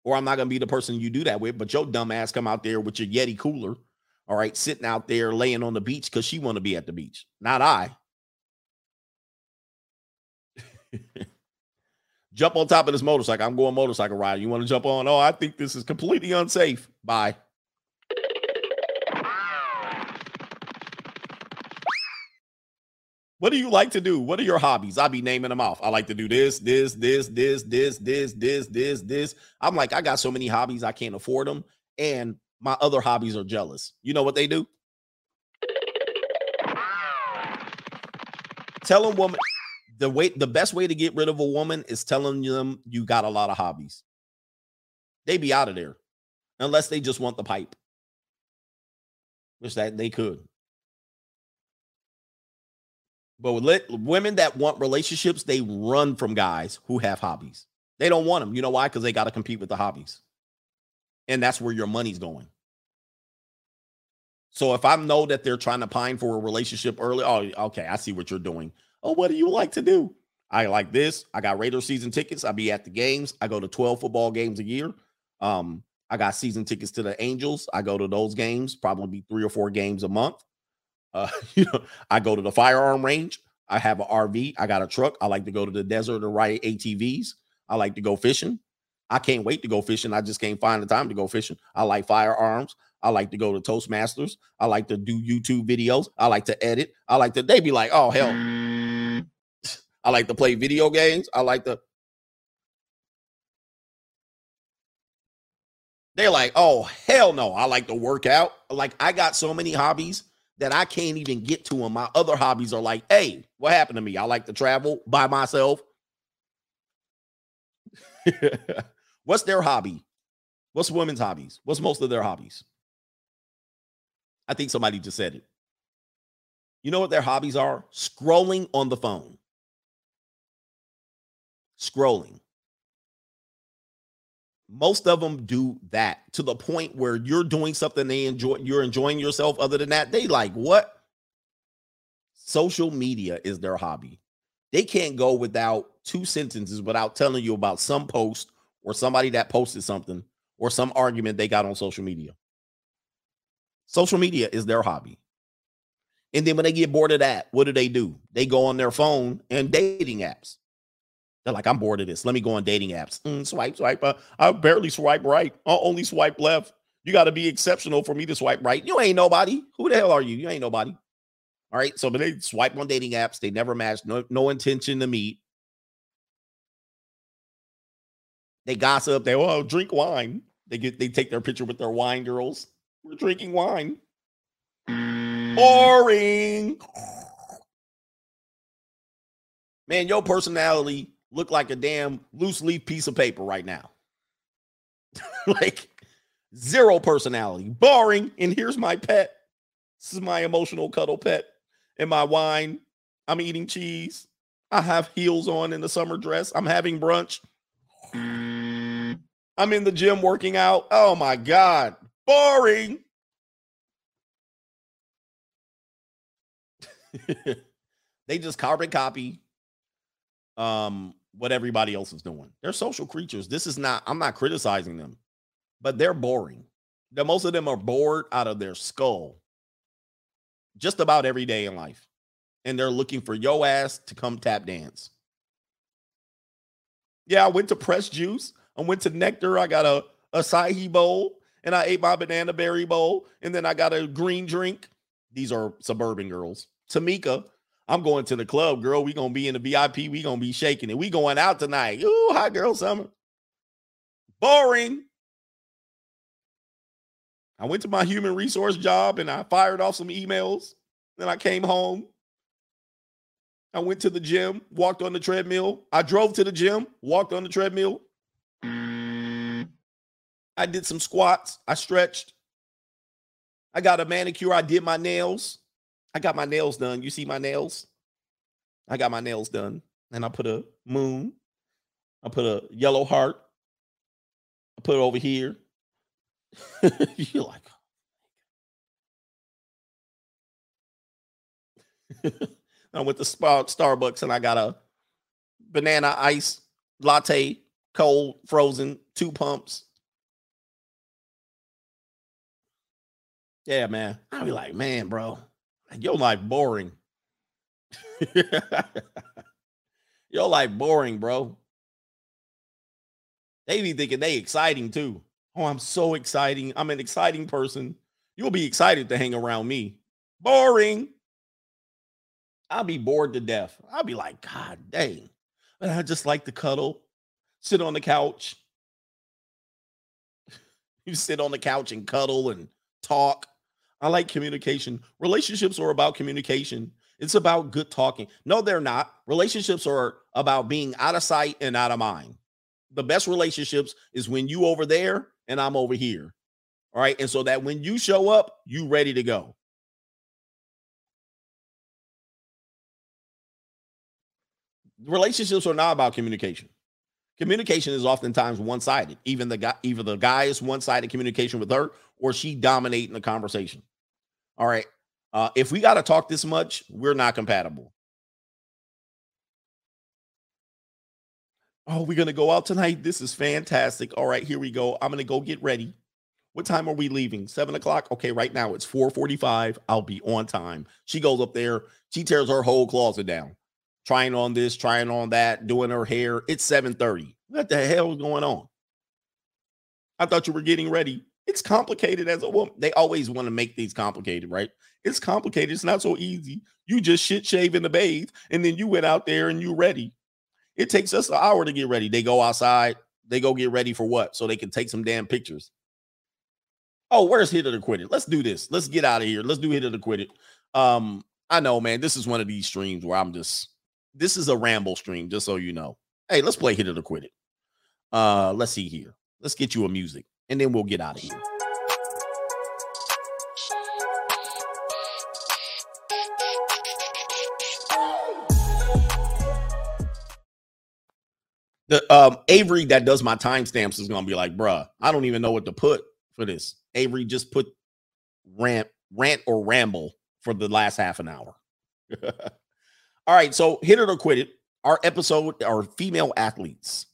Or I'm not gonna be the person you do that with, but your dumb ass come out there with your Yeti cooler, all right, sitting out there laying on the beach because she want to be at the beach, not I. jump on top of this motorcycle. I'm going motorcycle ride. You want to jump on? Oh, I think this is completely unsafe. Bye. What do you like to do? What are your hobbies? I'll be naming them off. I like to do this, this, this, this, this, this, this, this, this. I'm like, I got so many hobbies, I can't afford them. And my other hobbies are jealous. You know what they do? Tell a woman the way the best way to get rid of a woman is telling them you got a lot of hobbies. They be out of there unless they just want the pipe, which that they could. But with women that want relationships, they run from guys who have hobbies. They don't want them. You know why? Because they got to compete with the hobbies. And that's where your money's going. So if I know that they're trying to pine for a relationship early, oh, okay, I see what you're doing. Oh, what do you like to do? I like this. I got Raider season tickets. I be at the games. I go to 12 football games a year. Um, I got season tickets to the Angels. I go to those games, probably be three or four games a month. Uh, you know, I go to the firearm range. I have an RV. I got a truck. I like to go to the desert to ride ATVs. I like to go fishing. I can't wait to go fishing. I just can't find the time to go fishing. I like firearms. I like to go to Toastmasters. I like to do YouTube videos. I like to edit. I like to, they be like, oh, hell. I like to play video games. I like to, they're like, oh, hell no. I like to work out. Like, I got so many hobbies that I can't even get to them. My other hobbies are like, hey, what happened to me? I like to travel by myself. What's their hobby? What's women's hobbies? What's most of their hobbies? I think somebody just said it. You know what their hobbies are? Scrolling on the phone. Scrolling. Most of them do that to the point where you're doing something they enjoy, you're enjoying yourself. Other than that, they like what? Social media is their hobby. They can't go without two sentences without telling you about some post or somebody that posted something or some argument they got on social media. Social media is their hobby. And then when they get bored of that, what do they do? They go on their phone and dating apps. They're like, I'm bored of this. Let me go on dating apps. Mm, swipe, swipe. Uh, I barely swipe right. I only swipe left. You got to be exceptional for me to swipe right. You ain't nobody. Who the hell are you? You ain't nobody. All right. So, but they swipe on dating apps. They never match. No, no intention to meet. They gossip. They oh drink wine. They get they take their picture with their wine girls. We're drinking wine. Boring. Man, your personality look like a damn loose leaf piece of paper right now. like zero personality. Boring. And here's my pet. This is my emotional cuddle pet. And my wine. I'm eating cheese. I have heels on in the summer dress. I'm having brunch. I'm in the gym working out. Oh my God. Boring. they just carbon copy um what everybody else is doing. They're social creatures. This is not, I'm not criticizing them, but they're boring. The most of them are bored out of their skull just about every day in life. And they're looking for yo ass to come tap dance. Yeah, I went to Press Juice. I went to Nectar. I got a acai bowl and I ate my banana berry bowl. And then I got a green drink. These are suburban girls. Tamika, I'm going to the club, girl. We gonna be in the VIP. We gonna be shaking it. We going out tonight. Ooh, hot girl summer. Boring. I went to my human resource job and I fired off some emails. Then I came home. I went to the gym, walked on the treadmill. I drove to the gym, walked on the treadmill. I did some squats. I stretched. I got a manicure. I did my nails. I got my nails done. You see my nails? I got my nails done. And I put a moon. I put a yellow heart. I put it over here. You're like, oh I went to Starbucks and I got a banana ice latte, cold, frozen, two pumps. Yeah, man. I'll be like, man, bro, your life boring. your life boring, bro. They be thinking they exciting too. Oh, I'm so exciting. I'm an exciting person. You'll be excited to hang around me. Boring. I'll be bored to death. I'll be like, God dang. But I just like to cuddle, sit on the couch. you sit on the couch and cuddle and talk. I like communication. Relationships are about communication. It's about good talking. No, they're not. Relationships are about being out of sight and out of mind. The best relationships is when you over there and I'm over here. All right. And so that when you show up, you ready to go. Relationships are not about communication. Communication is oftentimes one-sided. Even the guy, either the guy is one-sided communication with her, or she dominating the conversation. All right. Uh, if we got to talk this much, we're not compatible. Oh, we're gonna go out tonight. This is fantastic. All right, here we go. I'm gonna go get ready. What time are we leaving? Seven o'clock. Okay, right now it's 4:45. I'll be on time. She goes up there, she tears her whole closet down, trying on this, trying on that, doing her hair. It's 7:30. What the hell is going on? I thought you were getting ready. It's complicated as a woman. They always want to make these complicated, right? It's complicated. It's not so easy. You just shit shave in the bathe, and then you went out there and you ready. It takes us an hour to get ready. They go outside. They go get ready for what? So they can take some damn pictures. Oh, where's hit it or quit it? Let's do this. Let's get out of here. Let's do hit it or quit it. Um, I know, man. This is one of these streams where I'm just. This is a ramble stream, just so you know. Hey, let's play hit it or quit it. Uh, let's see here. Let's get you a music, and then we'll get out of here. The um Avery that does my timestamps is gonna be like, bruh, I don't even know what to put for this. Avery just put rant, rant or ramble for the last half an hour. All right, so hit it or quit it. Our episode are female athletes.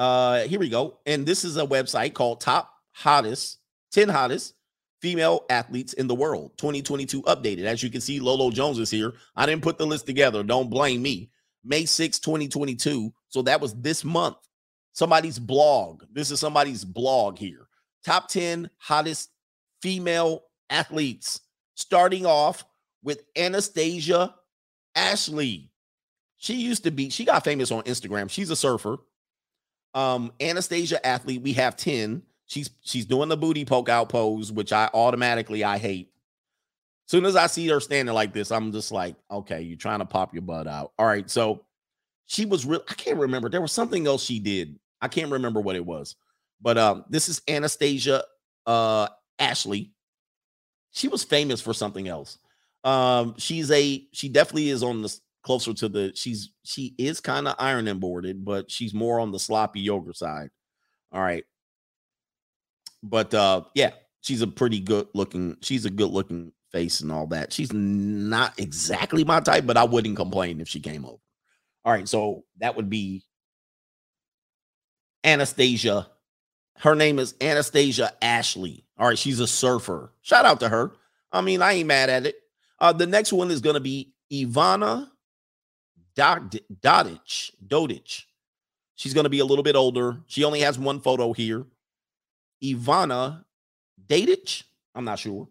Uh, here we go. And this is a website called Top Hottest 10 Hottest Female Athletes in the World 2022 updated. As you can see, Lolo Jones is here. I didn't put the list together. Don't blame me. May 6, 2022. So that was this month. Somebody's blog. This is somebody's blog here. Top 10 hottest female athletes. Starting off with Anastasia Ashley. She used to be, she got famous on Instagram. She's a surfer. Um, Anastasia athlete, we have 10. She's she's doing the booty poke out pose, which I automatically I hate. Soon as I see her standing like this, I'm just like, okay, you're trying to pop your butt out. All right. So she was real. I can't remember. There was something else she did. I can't remember what it was. But um, this is Anastasia uh Ashley. She was famous for something else. Um, she's a she definitely is on the closer to the she's she is kind of ironing boarded, but she's more on the sloppy yogurt side. All right. But uh yeah, she's a pretty good looking, she's a good looking face and all that. She's not exactly my type, but I wouldn't complain if she came over. All right, so that would be Anastasia. Her name is Anastasia Ashley. All right, she's a surfer. Shout out to her. I mean, I ain't mad at it. Uh, the next one is going to be Ivana Dodic. Dodic. She's going to be a little bit older. She only has one photo here. Ivana Dadic. I'm not sure.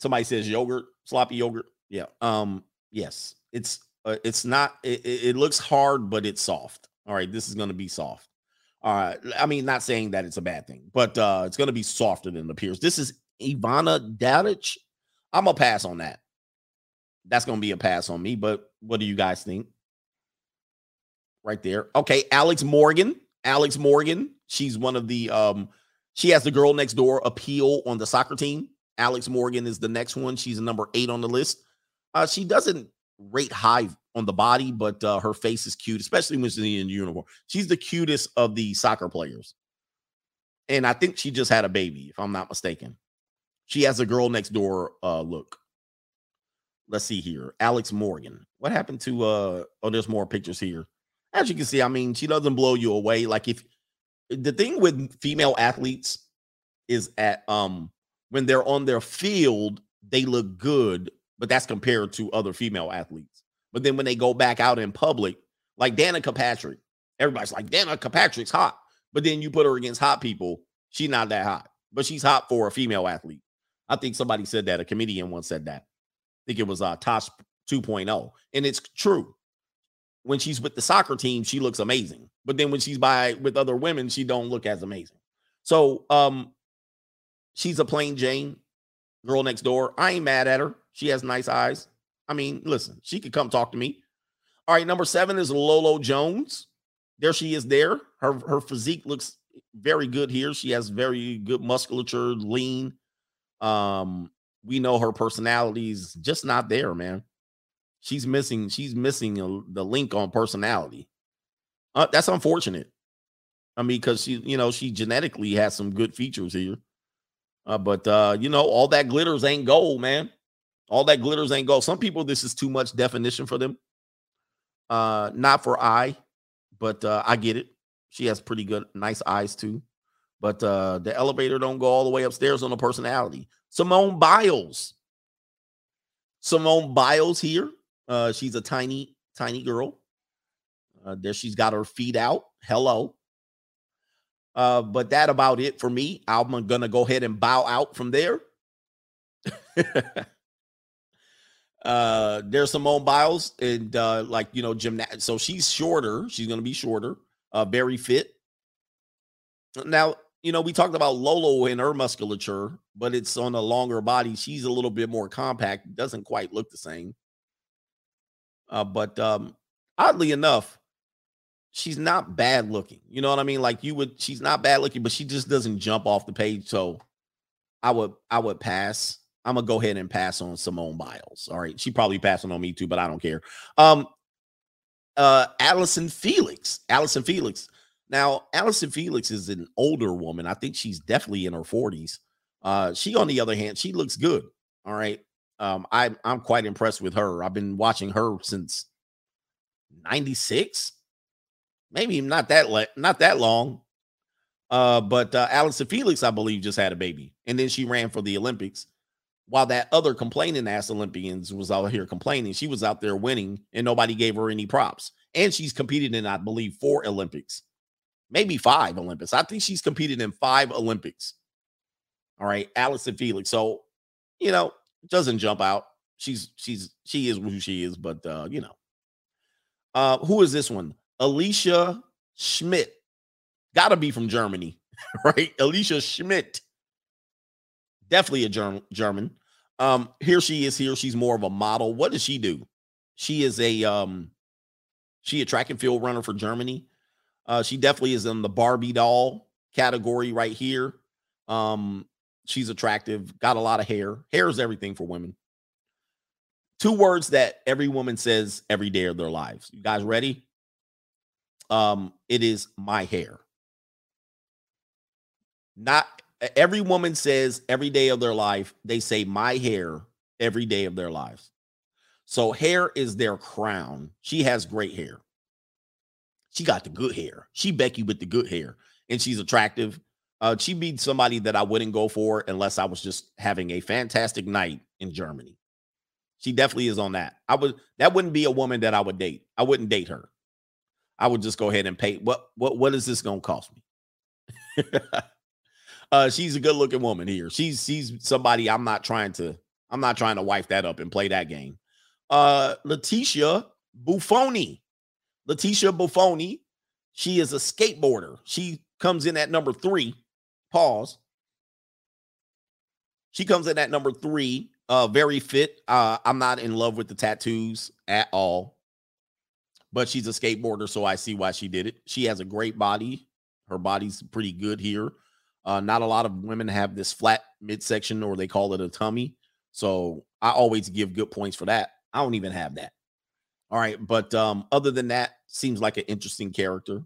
Somebody says yogurt, sloppy yogurt. Yeah. Um. Yes. It's uh, it's not. It, it looks hard, but it's soft. All right. This is going to be soft. All right. I mean, not saying that it's a bad thing, but uh it's going to be softer than it appears. This is Ivana Dadic. I'm gonna pass on that. That's gonna be a pass on me. But what do you guys think? Right there. Okay, Alex Morgan. Alex Morgan. She's one of the um. She has the girl next door appeal on the soccer team. Alex Morgan is the next one. She's number eight on the list. Uh, she doesn't rate high on the body, but uh, her face is cute, especially when she's in uniform. She's the cutest of the soccer players. And I think she just had a baby, if I'm not mistaken. She has a girl next door uh, look. Let's see here. Alex Morgan. What happened to uh oh, there's more pictures here. As you can see, I mean, she doesn't blow you away. Like if the thing with female athletes is at um when they're on their field, they look good, but that's compared to other female athletes. But then when they go back out in public, like Danica Patrick, everybody's like, Danica Patrick's hot. But then you put her against hot people, she's not that hot, but she's hot for a female athlete. I think somebody said that. A comedian once said that. I think it was uh, Tosh 2.0. And it's true. When she's with the soccer team, she looks amazing. But then when she's by with other women, she don't look as amazing. So um she's a plain Jane girl next door. I ain't mad at her. She has nice eyes. I mean, listen, she could come talk to me. All right, number seven is Lolo Jones. There she is there. Her her physique looks very good here. She has very good musculature, lean. Um, we know her personality's just not there, man. She's missing. She's missing a, the link on personality. Uh, that's unfortunate. I mean, because she, you know, she genetically has some good features here. Uh, but uh, you know, all that glitters ain't gold, man. All that glitters ain't gold. Some people, this is too much definition for them. Uh, not for I. but uh, I get it. She has pretty good, nice eyes too. But uh, the elevator don't go all the way upstairs on the personality. Simone Biles. Simone Biles here. Uh, she's a tiny, tiny girl. Uh, there she's got her feet out. Hello. Uh, but that about it for me. I'm gonna go ahead and bow out from there. uh there's Simone Biles and uh like you know gymnast so she's shorter she's gonna be shorter uh very fit now you know we talked about Lolo and her musculature but it's on a longer body she's a little bit more compact doesn't quite look the same uh but um oddly enough she's not bad looking you know what I mean like you would she's not bad looking but she just doesn't jump off the page so I would I would pass I'm gonna go ahead and pass on Simone Biles. All right, she probably passing on me too, but I don't care. Um, uh, Allyson Felix, Allyson Felix. Now, Allyson Felix is an older woman. I think she's definitely in her 40s. Uh, she, on the other hand, she looks good. All right. Um, I, I'm quite impressed with her. I've been watching her since 96, maybe not that le- not that long. Uh, but uh, Allyson Felix, I believe, just had a baby, and then she ran for the Olympics while that other complaining ass Olympians was out here complaining, she was out there winning and nobody gave her any props. And she's competed in, I believe, four Olympics, maybe five Olympics. I think she's competed in five Olympics. All right, Allyson Felix. So, you know, doesn't jump out. She's she's she is who she is, but uh, you know. Uh, who is this one? Alicia Schmidt. Gotta be from Germany, right? Alicia Schmidt definitely a German. German. Um, here she is. Here she's more of a model. What does she do? She is a um, she a track and field runner for Germany. Uh, she definitely is in the Barbie doll category right here. Um, she's attractive, got a lot of hair. Hair is everything for women. Two words that every woman says every day of their lives. You guys ready? Um, it is my hair. Not every woman says every day of their life, they say my hair every day of their lives. So hair is their crown. She has great hair. She got the good hair. She Becky with the good hair, and she's attractive. Uh, she be somebody that I wouldn't go for unless I was just having a fantastic night in Germany. She definitely is on that. I would that wouldn't be a woman that I would date. I wouldn't date her. I would just go ahead and pay. What what what is this gonna cost me? uh, she's a good looking woman here. She's she's somebody I'm not trying to I'm not trying to wife that up and play that game. Uh, Leticia Bufoni, Leticia Bufoni, she is a skateboarder. She comes in at number three. Pause. She comes in at number three. Uh, very fit. Uh, I'm not in love with the tattoos at all, but she's a skateboarder, so I see why she did it. She has a great body. Her body's pretty good here. Uh, not a lot of women have this flat midsection, or they call it a tummy. So I always give good points for that. I don't even have that. All right, but um, other than that, seems like an interesting character.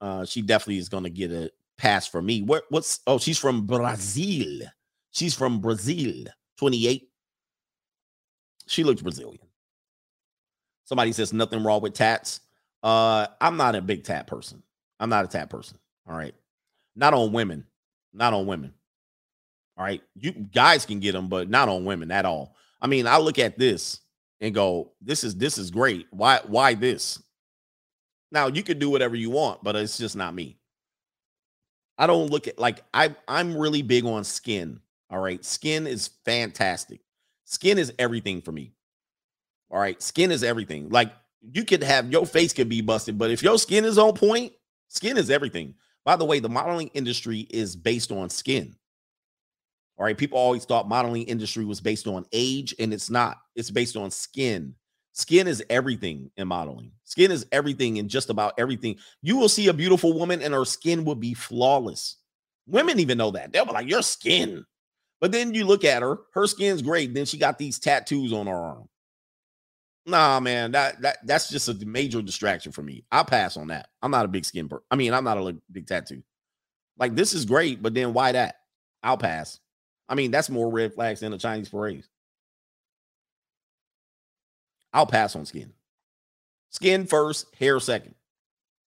Uh, she definitely is going to get a pass for me. What? What's? Oh, she's from Brazil. She's from Brazil. Twenty eight. She looks Brazilian. Somebody says nothing wrong with tats. Uh, I'm not a big tat person. I'm not a tat person. All right. Not on women. Not on women. All right. You guys can get them, but not on women at all. I mean, I look at this and go, this is this is great. Why why this? Now you can do whatever you want, but it's just not me. I don't look at like I I'm really big on skin. All right. Skin is fantastic. Skin is everything for me. All right. Skin is everything. Like you could have your face could be busted, but if your skin is on point, skin is everything. By the way, the modeling industry is based on skin. All right. People always thought modeling industry was based on age, and it's not. It's based on skin. Skin is everything in modeling. Skin is everything in just about everything. You will see a beautiful woman and her skin will be flawless. Women even know that. They'll be like, your skin. But then you look at her, her skin's great. Then she got these tattoos on her arm. Nah, man, that that that's just a major distraction for me. I'll pass on that. I'm not a big skin per- I mean, I'm not a big tattoo. Like this is great, but then why that? I'll pass. I mean, that's more red flags than a Chinese parades. I'll pass on skin. Skin first, hair second.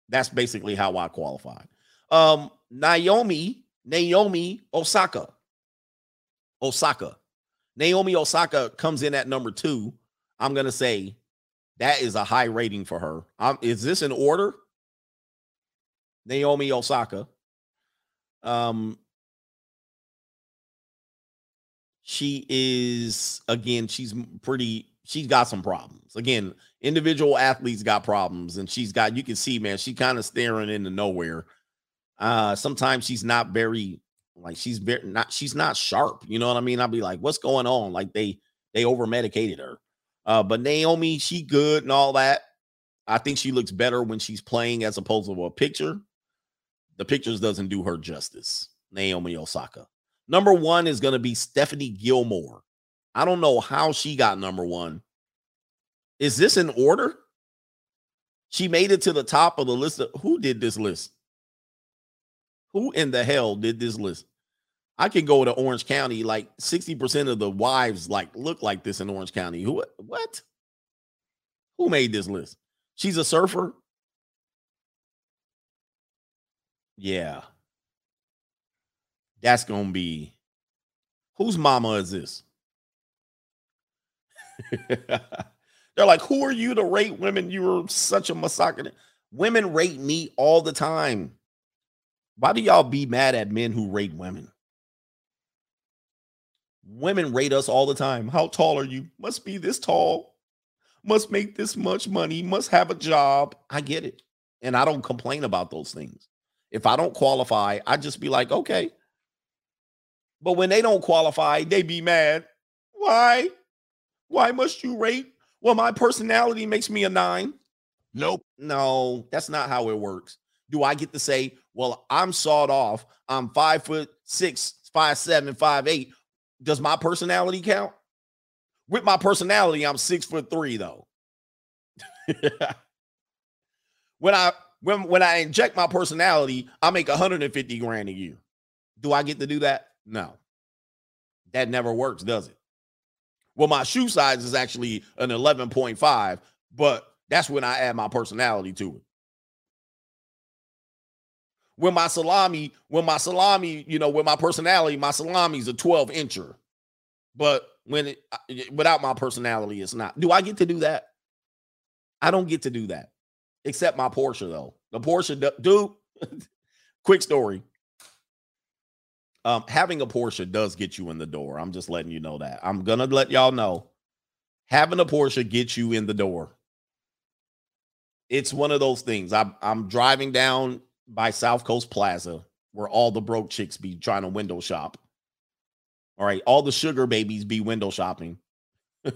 That's basically how I qualify. Um, Naomi, Naomi Osaka. Osaka. Naomi Osaka comes in at number two. I'm gonna say that is a high rating for her. Um, is this in order? Naomi Osaka. Um, she is again. She's pretty. She's got some problems. Again, individual athletes got problems, and she's got. You can see, man, she kind of staring into nowhere. Uh, sometimes she's not very like she's very not. She's not sharp. You know what I mean? I'll be like, what's going on? Like they they over medicated her. Uh, but Naomi, she good and all that. I think she looks better when she's playing as opposed to a picture. The pictures doesn't do her justice. Naomi Osaka. Number one is going to be Stephanie Gilmore. I don't know how she got number one. Is this in order? She made it to the top of the list. Of, who did this list? Who in the hell did this list? I can go to Orange County. Like 60% of the wives like look like this in Orange County. Who what? Who made this list? She's a surfer. Yeah. That's gonna be whose mama is this? They're like, who are you to rate women? You're such a misogynist. Women rate me all the time. Why do y'all be mad at men who rate women? Women rate us all the time. How tall are you? Must be this tall. Must make this much money. Must have a job. I get it. And I don't complain about those things. If I don't qualify, I just be like, okay. But when they don't qualify, they be mad. Why? Why must you rate? Well, my personality makes me a nine. Nope. No, that's not how it works. Do I get to say, well, I'm sawed off. I'm five foot six, five seven, five eight. Does my personality count? With my personality, I'm six foot three, though. when I when when I inject my personality, I make 150 grand a year. Do I get to do that? No. That never works, does it? Well, my shoe size is actually an 11.5, but that's when I add my personality to it. When my salami, when my salami, you know, with my personality, my salami is a 12 incher. But when it without my personality, it's not. Do I get to do that? I don't get to do that. Except my Porsche, though. The Porsche, dude, quick story. Um, having a Porsche does get you in the door. I'm just letting you know that. I'm gonna let y'all know. Having a Porsche gets you in the door. It's one of those things. I'm I'm driving down by South Coast Plaza where all the broke chicks be trying to window shop. All right, all the sugar babies be window shopping.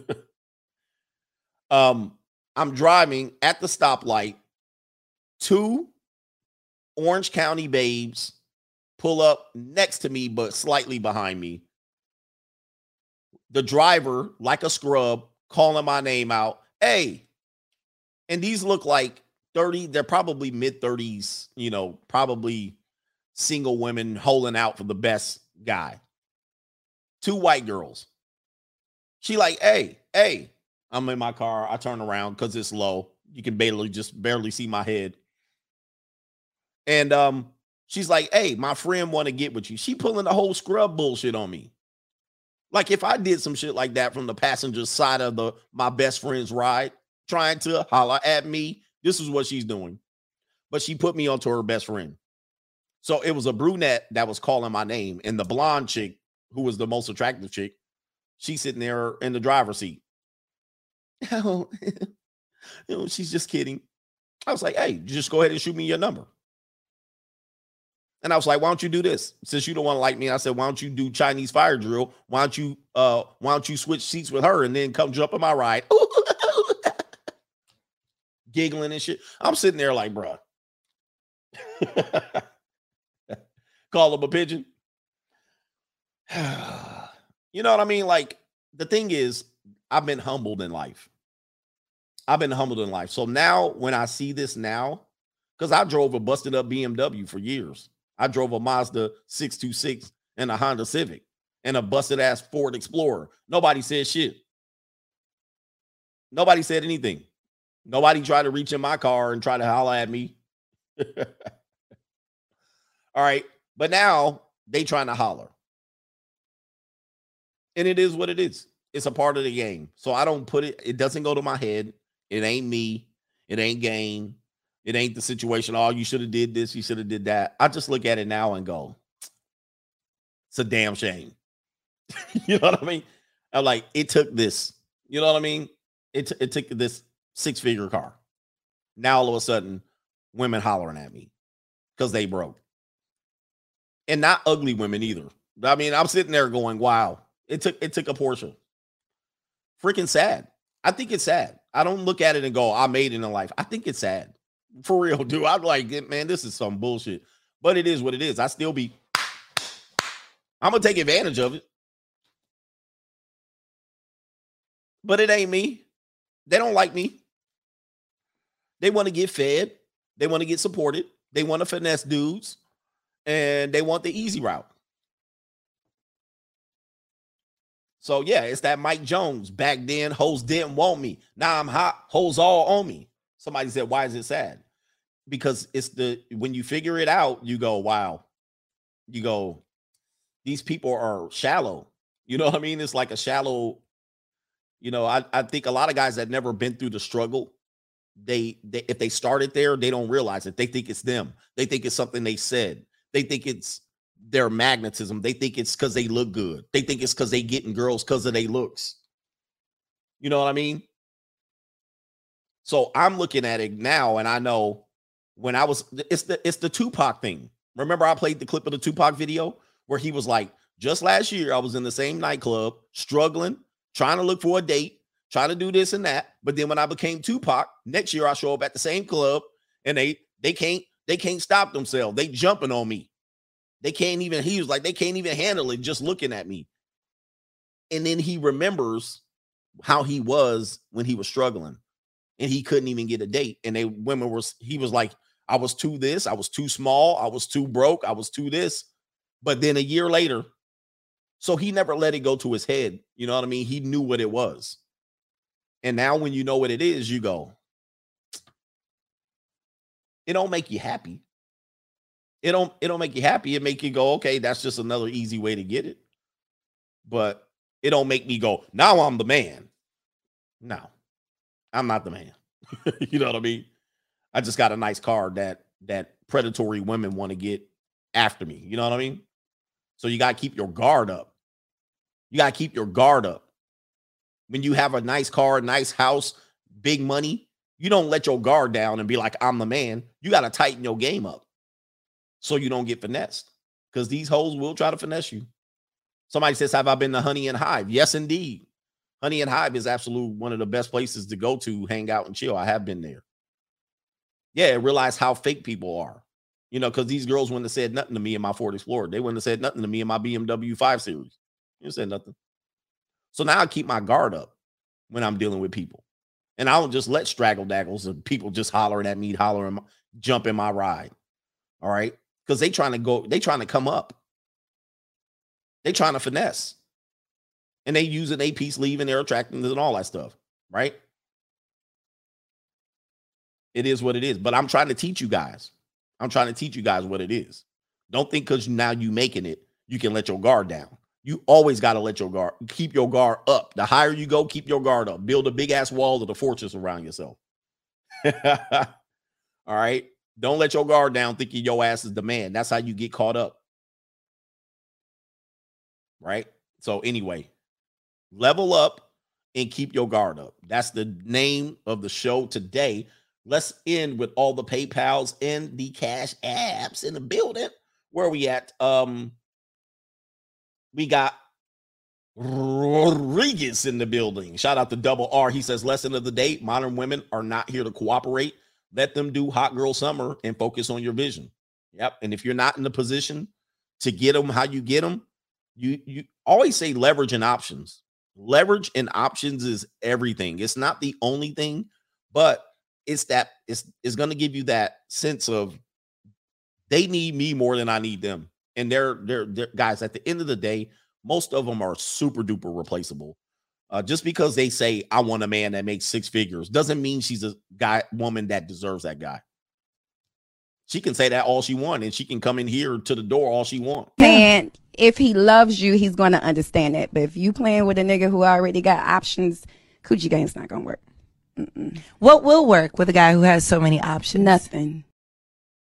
um, I'm driving at the stoplight. Two Orange County babes pull up next to me, but slightly behind me. The driver, like a scrub, calling my name out. Hey, and these look like 30, they're probably mid 30s, you know, probably single women holding out for the best guy. Two white girls. She like, hey, hey, I'm in my car. I turn around because it's low. You can barely just barely see my head. And um, she's like, hey, my friend want to get with you. She pulling the whole scrub bullshit on me. Like if I did some shit like that from the passenger side of the my best friend's ride, trying to holler at me, this is what she's doing. But she put me onto her best friend. So it was a brunette that was calling my name, and the blonde chick, who was the most attractive chick, she's sitting there in the driver's seat. Oh, you know, she's just kidding. I was like, hey, just go ahead and shoot me your number. And I was like, why don't you do this? Since you don't want to like me, I said, why don't you do Chinese fire drill? Why don't you uh why don't you switch seats with her and then come jump in my ride? Giggling and shit. I'm sitting there like, bruh. Call him a pigeon. you know what I mean? Like the thing is, I've been humbled in life. I've been humbled in life. So now when I see this now, because I drove a busted up BMW for years. I drove a Mazda 626 and a Honda Civic and a busted ass Ford Explorer. Nobody said shit. Nobody said anything. Nobody tried to reach in my car and try to holler at me. All right. But now they trying to holler. And it is what it is. It's a part of the game. So I don't put it, it doesn't go to my head. It ain't me. It ain't game. It ain't the situation. Oh, you should have did this. You should have did that. I just look at it now and go, it's a damn shame. you know what I mean? I'm like, it took this. You know what I mean? It, t- it took this six figure car. Now all of a sudden, women hollering at me because they broke. And not ugly women either. I mean, I'm sitting there going, wow, it took it took a Porsche. Freaking sad. I think it's sad. I don't look at it and go, I made it in life. I think it's sad. For real, dude. I'm like, man, this is some bullshit. But it is what it is. I still be, I'm gonna take advantage of it. But it ain't me. They don't like me. They want to get fed. They want to get supported. They want to finesse dudes. And they want the easy route. So yeah, it's that Mike Jones. Back then, hoes didn't want me. Now I'm hot. Hoes all on me. Somebody said, why is it sad? Because it's the when you figure it out, you go, wow. You go, these people are shallow. You know what I mean? It's like a shallow, you know, I, I think a lot of guys that never been through the struggle, they, they if they started there, they don't realize it. They think it's them. They think it's something they said. They think it's their magnetism. They think it's because they look good. They think it's because they getting girls because of their looks. You know what I mean? So I'm looking at it now, and I know when I was it's the it's the Tupac thing. Remember, I played the clip of the Tupac video where he was like, just last year, I was in the same nightclub, struggling, trying to look for a date, trying to do this and that. But then when I became Tupac, next year I show up at the same club and they they can't they can't stop themselves. They jumping on me. They can't even, he was like, they can't even handle it just looking at me. And then he remembers how he was when he was struggling and he couldn't even get a date. And they women were he was like, I was too this, I was too small, I was too broke, I was too this. But then a year later, so he never let it go to his head. You know what I mean? He knew what it was. And now when you know what it is, you go, it don't make you happy it don't it don't make you happy. It make you go, okay, that's just another easy way to get it. But it don't make me go, now I'm the man. No, I'm not the man. you know what I mean? I just got a nice car that that predatory women want to get after me. You know what I mean? So you got to keep your guard up. You got to keep your guard up. When you have a nice car, nice house, big money, you don't let your guard down and be like, I'm the man. You got to tighten your game up so you don't get finessed because these hoes will try to finesse you. Somebody says, Have I been to Honey and Hive? Yes, indeed. Honey and Hive is absolute one of the best places to go to hang out and chill. I have been there. Yeah, realize how fake people are. You know, because these girls wouldn't have said nothing to me in my Ford Explorer. They wouldn't have said nothing to me in my BMW 5 Series. You said nothing. So now I keep my guard up when I'm dealing with people. And I don't just let straggle daggles and people just hollering at me, hollering, jump in my ride. All right because they trying to go, they trying to come up. They trying to finesse. And they using a piece leave and they're attracting and all that stuff, right? It is what it is. But I'm trying to teach you guys. I'm trying to teach you guys what it is. Don't think because now you making it, you can let your guard down. You always got to let your guard, keep your guard up. The higher you go, keep your guard up. Build a big ass wall of the fortress around yourself. All right. Don't let your guard down thinking your ass is the man. That's how you get caught up. Right? So, anyway, level up and keep your guard up. That's the name of the show today. Let's end with all the PayPals and the cash apps in the building. Where are we at? Um, we got Rodriguez in the building. Shout out to Double R. He says, lesson of the day: modern women are not here to cooperate. Let them do hot girl summer and focus on your vision. Yep. And if you're not in the position to get them how you get them, you you always say leverage and options. Leverage and options is everything. It's not the only thing, but it's that it's it's going to give you that sense of they need me more than I need them. And they're, they're they're guys at the end of the day, most of them are super duper replaceable. Uh, just because they say I want a man that makes six figures doesn't mean she's a guy woman that deserves that guy. She can say that all she want, and she can come in here to the door all she want. And if he loves you, he's going to understand that. But if you playing with a nigga who already got options, coochie game's not going to work. What will work with a guy who has so many options? Nothing.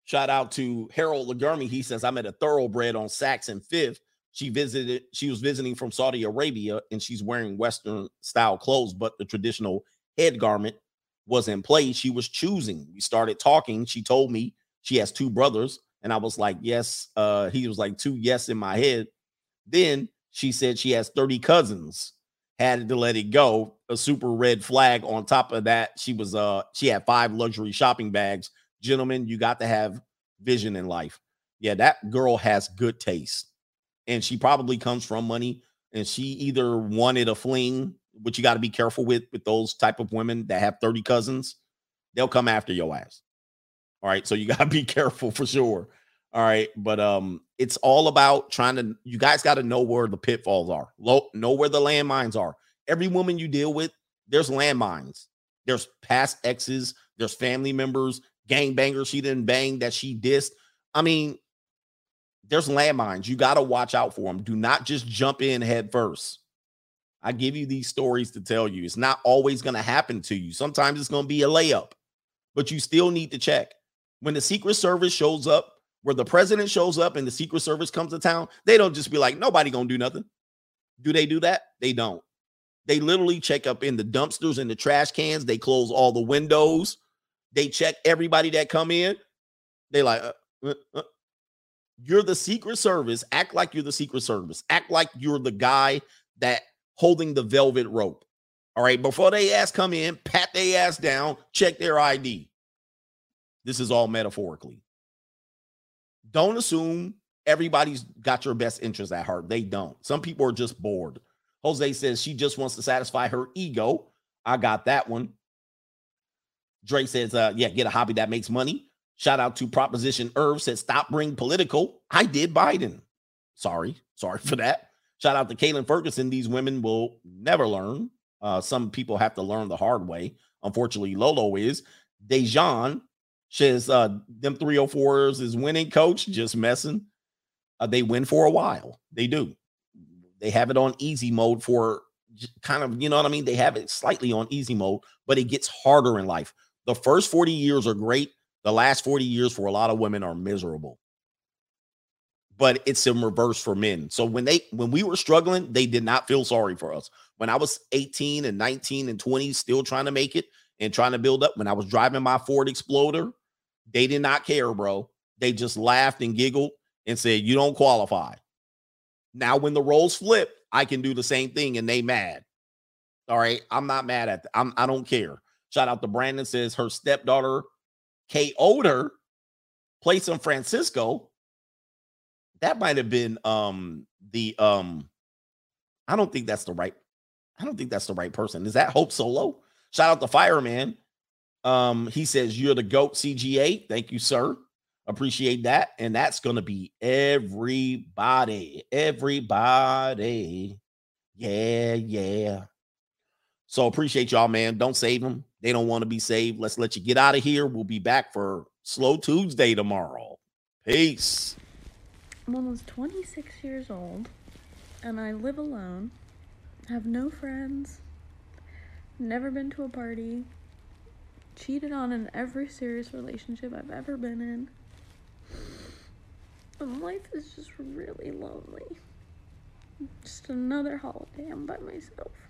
Shout out to Harold Lagermi. He says, I'm at a thoroughbred on Saks and Fifth. She visited, she was visiting from Saudi Arabia and she's wearing Western style clothes, but the traditional head garment was in place. She was choosing. We started talking. She told me she has two brothers. And I was like, yes. Uh, he was like, two yes in my head. Then she said she has 30 cousins. Had to let it go. A super red flag. On top of that, she was uh she had five luxury shopping bags. Gentlemen, you got to have vision in life. Yeah, that girl has good taste. And she probably comes from money. And she either wanted a fling, which you got to be careful with with those type of women that have 30 cousins. They'll come after your ass. All right. So you got to be careful for sure. All right. But um, it's all about trying to, you guys got to know where the pitfalls are, Low, know where the landmines are. Every woman you deal with, there's landmines. There's past exes, there's family members, gang bangers she didn't bang that she dissed. I mean, there's landmines. You got to watch out for them. Do not just jump in head first. I give you these stories to tell you. It's not always going to happen to you. Sometimes it's going to be a layup, but you still need to check. When the Secret Service shows up, where the president shows up and the Secret Service comes to town, they don't just be like, nobody gonna do nothing. Do they do that? They don't. They literally check up in the dumpsters and the trash cans. They close all the windows. They check everybody that come in. They like, uh, uh, uh. you're the Secret Service. Act like you're the Secret Service. Act like you're the guy that holding the velvet rope. All right. Before they ass come in, pat their ass down, check their ID. This is all metaphorically. Don't assume everybody's got your best interest at heart. They don't. Some people are just bored. Jose says she just wants to satisfy her ego. I got that one. Dre says, uh, yeah, get a hobby that makes money. Shout out to Proposition Irv says, stop bring political. I did Biden. Sorry. Sorry for that. Shout out to Kaylin Ferguson. These women will never learn. Uh, some people have to learn the hard way. Unfortunately, Lolo is. Dejan says, uh, them 304s is winning, coach. Just messing. Uh, they win for a while. They do. They have it on easy mode for kind of, you know what I mean? They have it slightly on easy mode, but it gets harder in life. The first 40 years are great. The last 40 years for a lot of women are miserable. But it's in reverse for men. So when they when we were struggling, they did not feel sorry for us. When I was 18 and 19 and 20, still trying to make it and trying to build up, when I was driving my Ford Exploder, they did not care, bro. They just laughed and giggled and said, You don't qualify. Now, when the roles flip, I can do the same thing and they mad. All right. I'm not mad at that. I'm I don't care. Shout out to Brandon says her stepdaughter, Kay Oder, played San Francisco. That might have been um the um I don't think that's the right I don't think that's the right person. Is that Hope Solo? Shout out to Fireman. Um, he says you're the goat CGA. Thank you, sir. Appreciate that. And that's gonna be everybody. Everybody. Yeah, yeah. So appreciate y'all, man. Don't save them. They don't want to be saved. Let's let you get out of here. We'll be back for Slow Tuesday tomorrow. Peace. I'm almost 26 years old and I live alone, have no friends, never been to a party, cheated on in every serious relationship I've ever been in. And life is just really lonely. Just another holiday I'm by myself.